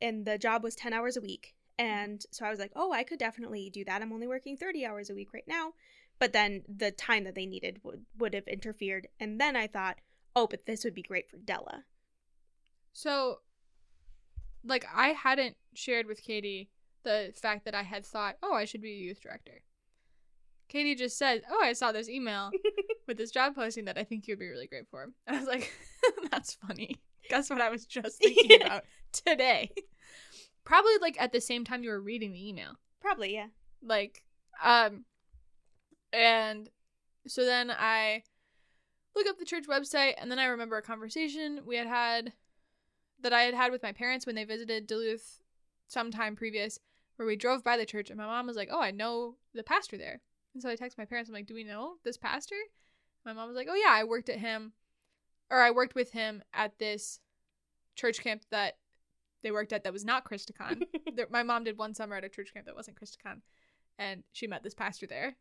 and the job was 10 hours a week. And so I was like, oh, I could definitely do that. I'm only working 30 hours a week right now. But then the time that they needed would, would have interfered. And then I thought, oh, but this would be great for Della. So, like, I hadn't shared with Katie the fact that I had thought, oh, I should be a youth director. Katie just said, oh, I saw this email with this job posting that I think you'd be really great for. And I was like, that's funny. Guess what I was just thinking about today? Probably like at the same time you were reading the email. Probably, yeah. Like, um, and so then I look up the church website, and then I remember a conversation we had had that I had had with my parents when they visited Duluth sometime previous, where we drove by the church, and my mom was like, "Oh, I know the pastor there," and so I text my parents. I'm like, "Do we know this pastor?" My mom was like, "Oh yeah, I worked at him, or I worked with him at this church camp that." They worked at that was not Christikon. My mom did one summer at a church camp that wasn't Christikon, and she met this pastor there,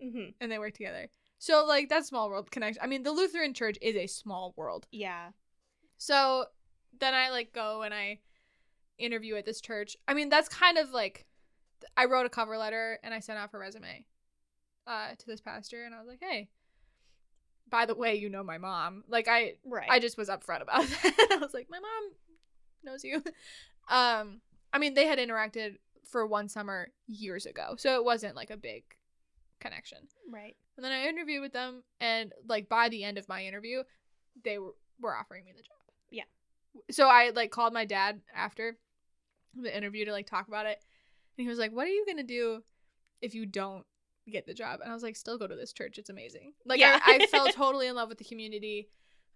hmm and they worked together. So like that small world connection. I mean, the Lutheran Church is a small world. Yeah. So then I like go and I interview at this church. I mean, that's kind of like I wrote a cover letter and I sent off a resume uh, to this pastor, and I was like, hey. By the way, you know my mom. Like I, Right. I just was upfront about that. I was like, my mom knows you. Um, I mean, they had interacted for one summer years ago, so it wasn't like a big connection. right. And then I interviewed with them, and like by the end of my interview, they were, were offering me the job. Yeah. So I like called my dad after the interview to like talk about it, and he was like, "What are you gonna do if you don't get the job?" And I was like, "Still go to this church. It's amazing." Like Yeah. I, I fell totally in love with the community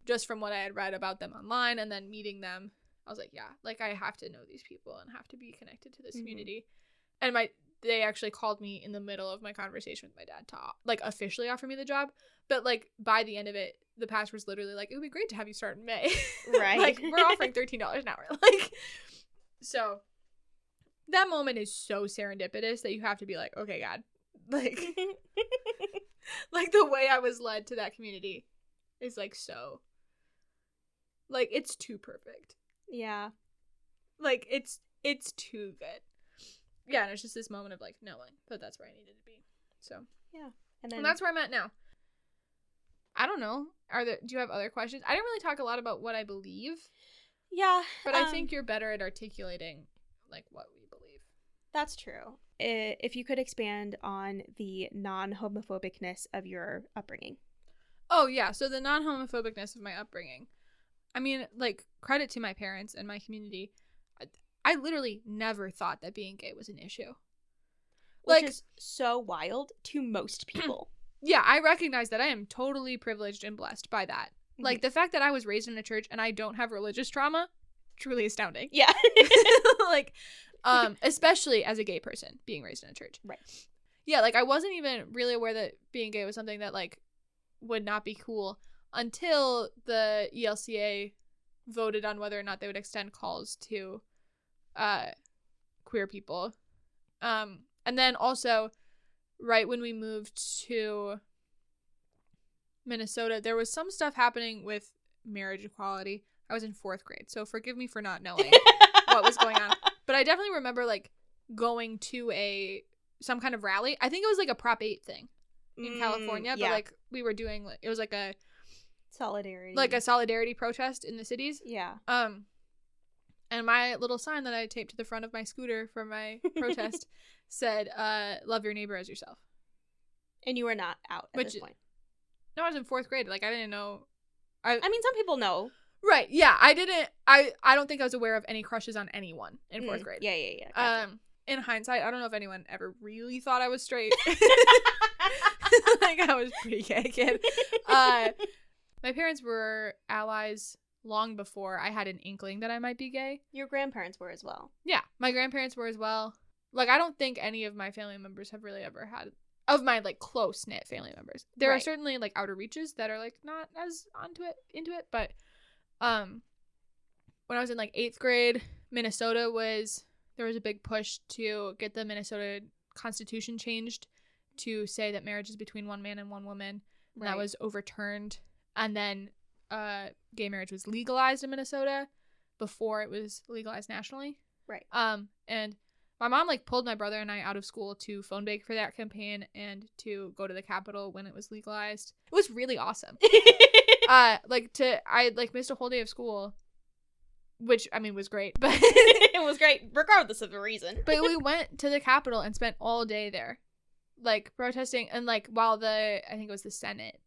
just from what I had read about them online, and then meeting them. I was like, "Yeah, like I have to know these people and have to be connected to this Mhm. community." And my they actually called me in the middle of my conversation with my dad to like officially offer me the job. But like by the end of it, the pastor was literally like, "It would be great to have you start in May." Right. like we're offering thirteen dollars an hour. Like so, that moment is so serendipitous that you have to be like, "Okay, God." Like like the way I was led to that community is like so like it's too perfect. yeah. Like it's it's too good. Yeah, and it's just this moment of like knowing that that's where I needed to be. So, yeah, And then and that's where I'm at now. I don't know. Are there do you have other questions? I didn't really talk a lot about what I believe, yeah. but I um, think you're better at articulating like what we believe. That's true. I- If you could expand on the non homophobicness of your upbringing. Oh yeah, so the non-homophobicness of my upbringing. I mean, like credit to my parents and my community. I, I literally never thought that being gay was an issue. Which Like- is so wild to most people. Yeah, I recognize that I am totally privileged and blessed by that. Mm-hmm. Like the fact that I was raised in a church and I don't have religious trauma, truly astounding. Yeah. like um especially as a gay person being raised in a church. Right. Yeah, like I wasn't even really aware that being gay was something that like would not be cool until the ELCA voted on whether or not they would extend calls to uh queer people. Um and then also right when we moved to Minnesota, there was some stuff happening with marriage equality. I was in 4th grade, so forgive me for not knowing what was going on. I definitely remember like going to a some kind of rally. I think it was like a Prop 8 thing in Mm, California, yeah. but like we were doing it was like a solidarity. like a solidarity protest in the cities. yeah. Um and my little sign that I taped to the front of my scooter for my protest said uh love your neighbor as yourself. And you were not out at Which- this point. No, I was in 4th grade. Like I didn't know I I mean, some people know. Right. Yeah, I didn't I I don't think I was aware of any crushes on anyone in 4th Mm, grade. Yeah, yeah, yeah. gotcha. Um in hindsight, I don't know if anyone ever really thought I was straight. like I was pretty gay kid. Uh, my parents were allies long before I had an inkling that I might be gay. Your grandparents were as well. Yeah, my grandparents were as well. Like I don't think any of my family members have really ever had of my like close knit family members. There are Right. certainly like outer reaches that are like not as onto it into it, but um when I was in like 8th grade, Minnesota was there was a big push to get the Minnesota constitution changed to say that marriage is between one man and one woman and that was overturned and then uh gay marriage was legalized in Minnesota before it was legalized nationally right. um and my mom like pulled my brother and I out of school to phone bake for that campaign and to go to the Capitol when it was legalized. It was really awesome. uh like to I like missed a whole day of school which I mean was great, but it was great, regardless of the reason. but we went to the Capitol and spent all day there, like protesting, and like while the I think it was the Senate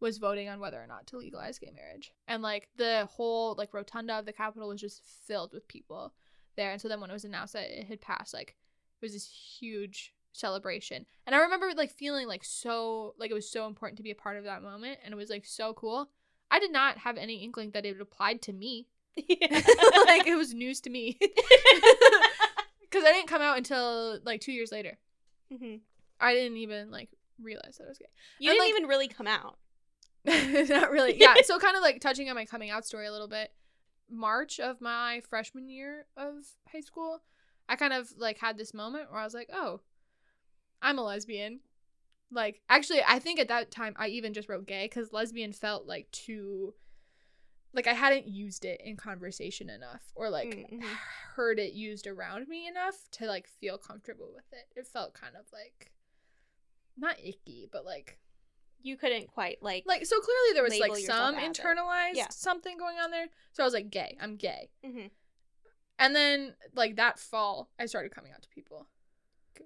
was voting on whether or not to legalize gay marriage, and like the whole like rotunda of the Capitol was just filled with people there. And so then when it was announced that it had passed, like it was this huge celebration, and I remember like feeling like so like it was so important to be a part of that moment, and it was like so cool. I did not have any inkling that it applied to me. like it was news to me because I didn't come out until like two years later. Mhm. I didn't even like realize that I was gay. You And, didn't like- even really come out. Not really. Yeah. So kind of like touching on my coming out story a little bit. March of my freshman year of high school, I kind of like had this moment where I was like, "Oh, I'm a lesbian." Like, actually, I think at that time I even just wrote gay because lesbian felt like too, like I hadn't used it in conversation enough or like Mm, mhm. heard it used around me enough to like feel comfortable with it. It felt kind of like not icky, but like You couldn't quite like. like so clearly there was like some internalized Yeah. something going on there. So I was like, gay. I'm gay. Mhm. And then like that fall, I started coming out to people.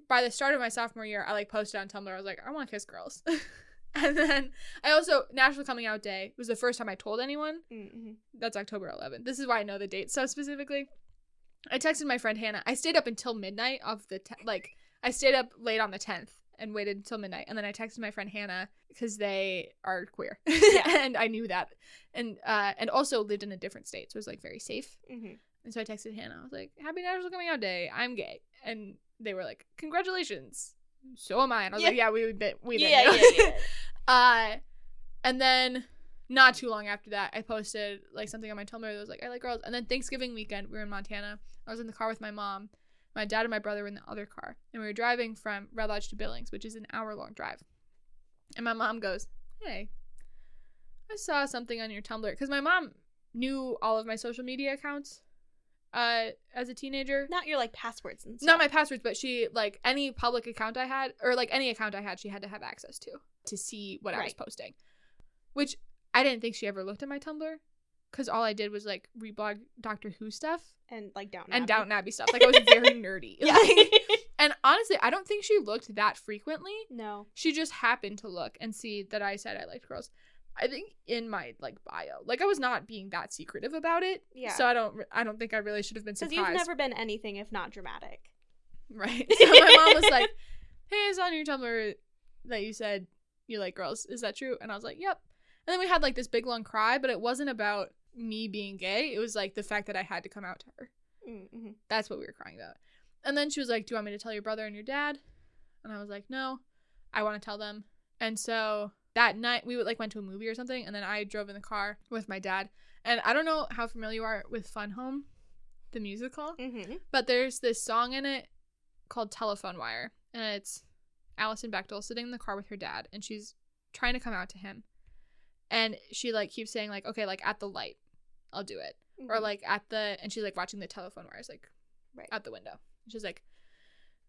By the start of my sophomore year, I like posted on Tumblr. I was like, I want to kiss girls. and then I also National Coming Out Day was the first time I told anyone. Mhm. That's October 11th. This is why I know the date so specifically. I texted my friend Hannah. I stayed up until midnight of the te- like I stayed up late on the 10th and waited until midnight and then I texted my friend Hannah because they are queer. and I knew that. And uh and also lived in a different state, so it was like very safe. Mhm. And so I texted Hannah. I was like, "Happy National Coming Out Day. I'm gay." And they were like, "Congratulations." So am I. And I was Yeah. like, "Yeah, we been we been Yeah, yeah, yeah. Uh, and then not too long after that, I posted like something on my Tumblr that was like, I like girls. And then Thanksgiving weekend, we were in Montana. I was in the car with my mom. My dad and my brother were in the other car. And we were driving from Red Lodge to Billings, which is an hour long drive. And my mom goes, Hey, I saw something on your Tumblr. Because my mom knew all of my social media accounts uh, as a teenager Not your like passwords and stuff. not my passwords, but she like any public account I had or like any account I had, she had to have access to to see what I was posting. Which I didn't think she ever looked at my Tumblr because all I did was like reblog Doctor Who stuff and like down and Downton Abbey stuff. Like I was very nerdy. Yeah. Like, and honestly, I don't think she looked that frequently. no. She just happened to look and see that I said I liked girls. I think in my like bio, like I was not being that secretive about it. Yeah. So I don't. I don't think I really should have been surprised. Because you've never been anything if not dramatic. Right. So my mom was like, "Hey, it's on your Tumblr that you said you like girls. Is that true?" And I was like, "Yep." And then we had like this big long cry, but it wasn't about me being gay. It was like the fact that I had to come out to her. Mm-hmm. That's what we were crying about. And then she was like, Do you want me to tell your brother and your dad? And I was like, No, I want to tell them. And so that night we would like went to a movie or something, and then I drove in the car with my dad. And I don't know how familiar you are with Fun Home, the musical, Mm-hmm. but there's this song in it called Telephone Wire, and it's Alison Bechdel sitting in the car with her dad, and she's trying to come out to him. And she like keeps saying like, okay, like at the light, I'll do it or like at the and she's like watching the telephone wires like Right. out the window. And she's like,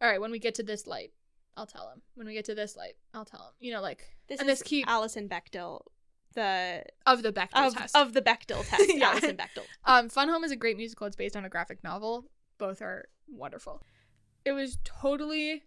"All right, when we get to this light, I'll tell him. When we get to this light, I'll tell him." You know, like this and is this keep Alison Bechdel, the of the Bechdel of, test. of the Bechdel test. Yeah. Alison Bechdel. um, Fun Home is a great musical. It's based on a graphic novel. Both are wonderful. It was totally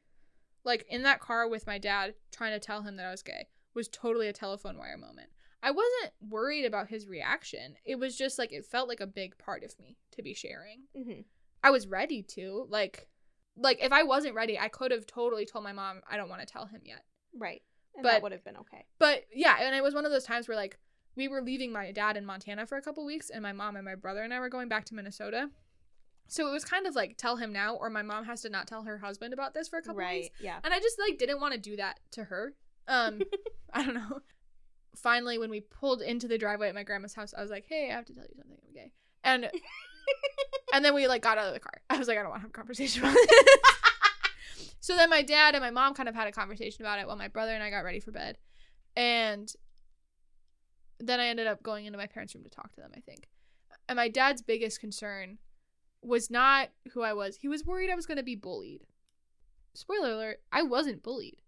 like in that car with my dad trying to tell him that I was gay was totally a telephone wire moment. I wasn't worried about his reaction. It was just like it felt like a big part of me to be sharing. Mm-hmm. I was ready to. Like like if I wasn't ready, I could have totally told my mom I don't want to tell him yet. Right. And But- that would have been okay. But yeah, and it was one of those times where like we were leaving my dad in Montana for a couple weeks and my mom and my brother and I were going back to Minnesota. So it was kind of like tell him now or my mom has to not tell her husband about this for a couple Right. weeks. Yeah. And I just like didn't want to do that to her. Um I don't know. Finally when we pulled into the driveway at my grandma's house, I was like, "Hey, I have to tell you something. I'm gay." And and then we like got out of the car. I was like, I don't want to have a conversation about it. so then my dad and my mom kind of had a conversation about it while my brother and I got ready for bed. And then I ended up going into my parents' room to talk to them, I think. And my dad's biggest concern was not who I was. He was worried I was going to be bullied. Spoiler alert, I wasn't bullied.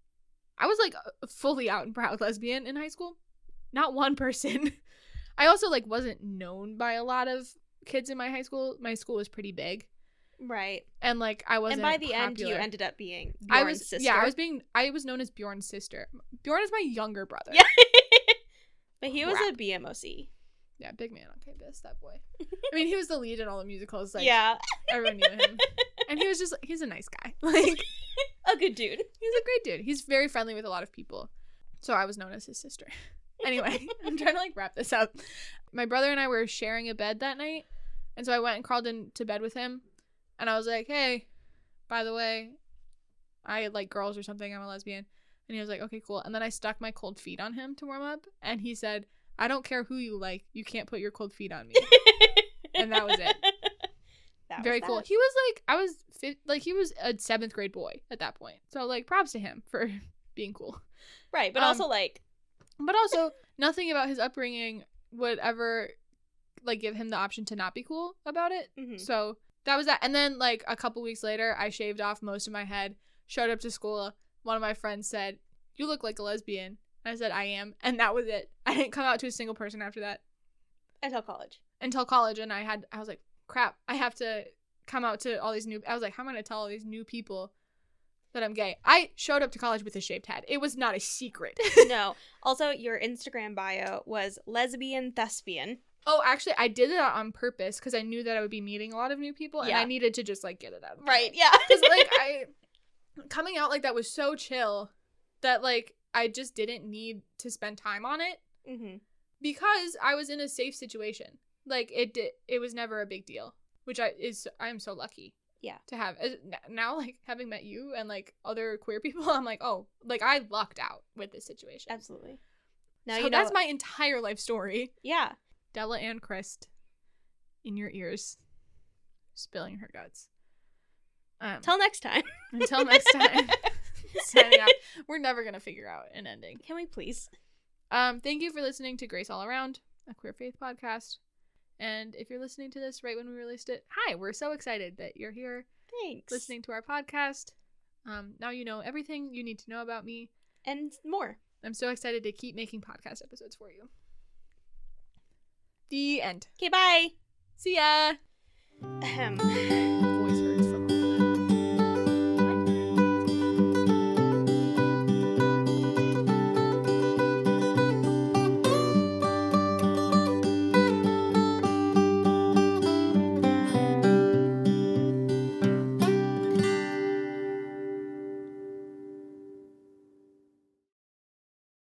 I was like a fully out and proud lesbian in high school. Not one person. I also like wasn't known by a lot of kids in my high school. My school was pretty big, Right. and like I wasn't. and by the end, you ended up being I was sister. yeah. I was being. I was known as Bjorn's sister. Bjorn is my younger brother. Yeah. but he was a BMOC. Yeah, big man on campus. That boy. I mean, he was the lead in all the musicals. Like, yeah. everyone knew him, and he was just. He's a nice guy. Like, A good dude. he's a great dude. He's very friendly with a lot of people. So I was known as his sister. Anyway, I'm trying to like wrap this up. My brother and I were sharing a bed that night, and so I went and crawled into bed with him, and I was like, "Hey, by the way, I like girls or something. I'm a lesbian." And he was like, "Okay, cool." And then I stuck my cold feet on him to warm up, and he said, "I don't care who you like. You can't put your cold feet on me." And that was it. That was Very cool. that. He was like, I was fi- like, he was a seventh grade boy at that point. So like, props to him for being cool. Right, but Um, also like But also, nothing about his upbringing would ever like give him the option to not be cool about it. mhm. So that was that. And then like a couple weeks later, I shaved off most of my head, showed up to school. One of my friends said, "You look like a lesbian." I said, "I am," and that was it. I didn't come out to a single person after that until college. until college, and I had I was like, "Crap, I have to come out to all these new." I was like, "How am I gonna tell all these new people?" That I'm gay. I showed up to college with a shaved head. It was not a secret. no. Also, your Instagram bio was lesbian thespian. Oh, actually, I did that on purpose because I knew that I would be meeting a lot of new people, and Yeah. I needed to just like get it out. of Right. Yeah. Because like I, coming out like that was so chill that like I just didn't need to spend time on it hmm because I was in a safe situation. Like it did, it was never a big deal, which I is I'm so lucky. Yeah. To have now, like having met you and like other queer people, I'm like, oh, like I lucked out with this situation. Absolutely. Now so you know. that's my entire life story. yeah. Della and Christ in your ears, spilling her guts. Um, Till next time. until next time, signing off. We're never gonna figure out an ending. Can we please? Um, thank you for listening to Grace All Around, a queer faith podcast. And if you're listening to this right when we released it, hi, we're so excited that you're here Thanks. listening to our podcast. Um, now you know everything you need to know about me. and more. I'm so excited to keep making podcast episodes for you. The end. Okay. Bye. See ya. Ahem.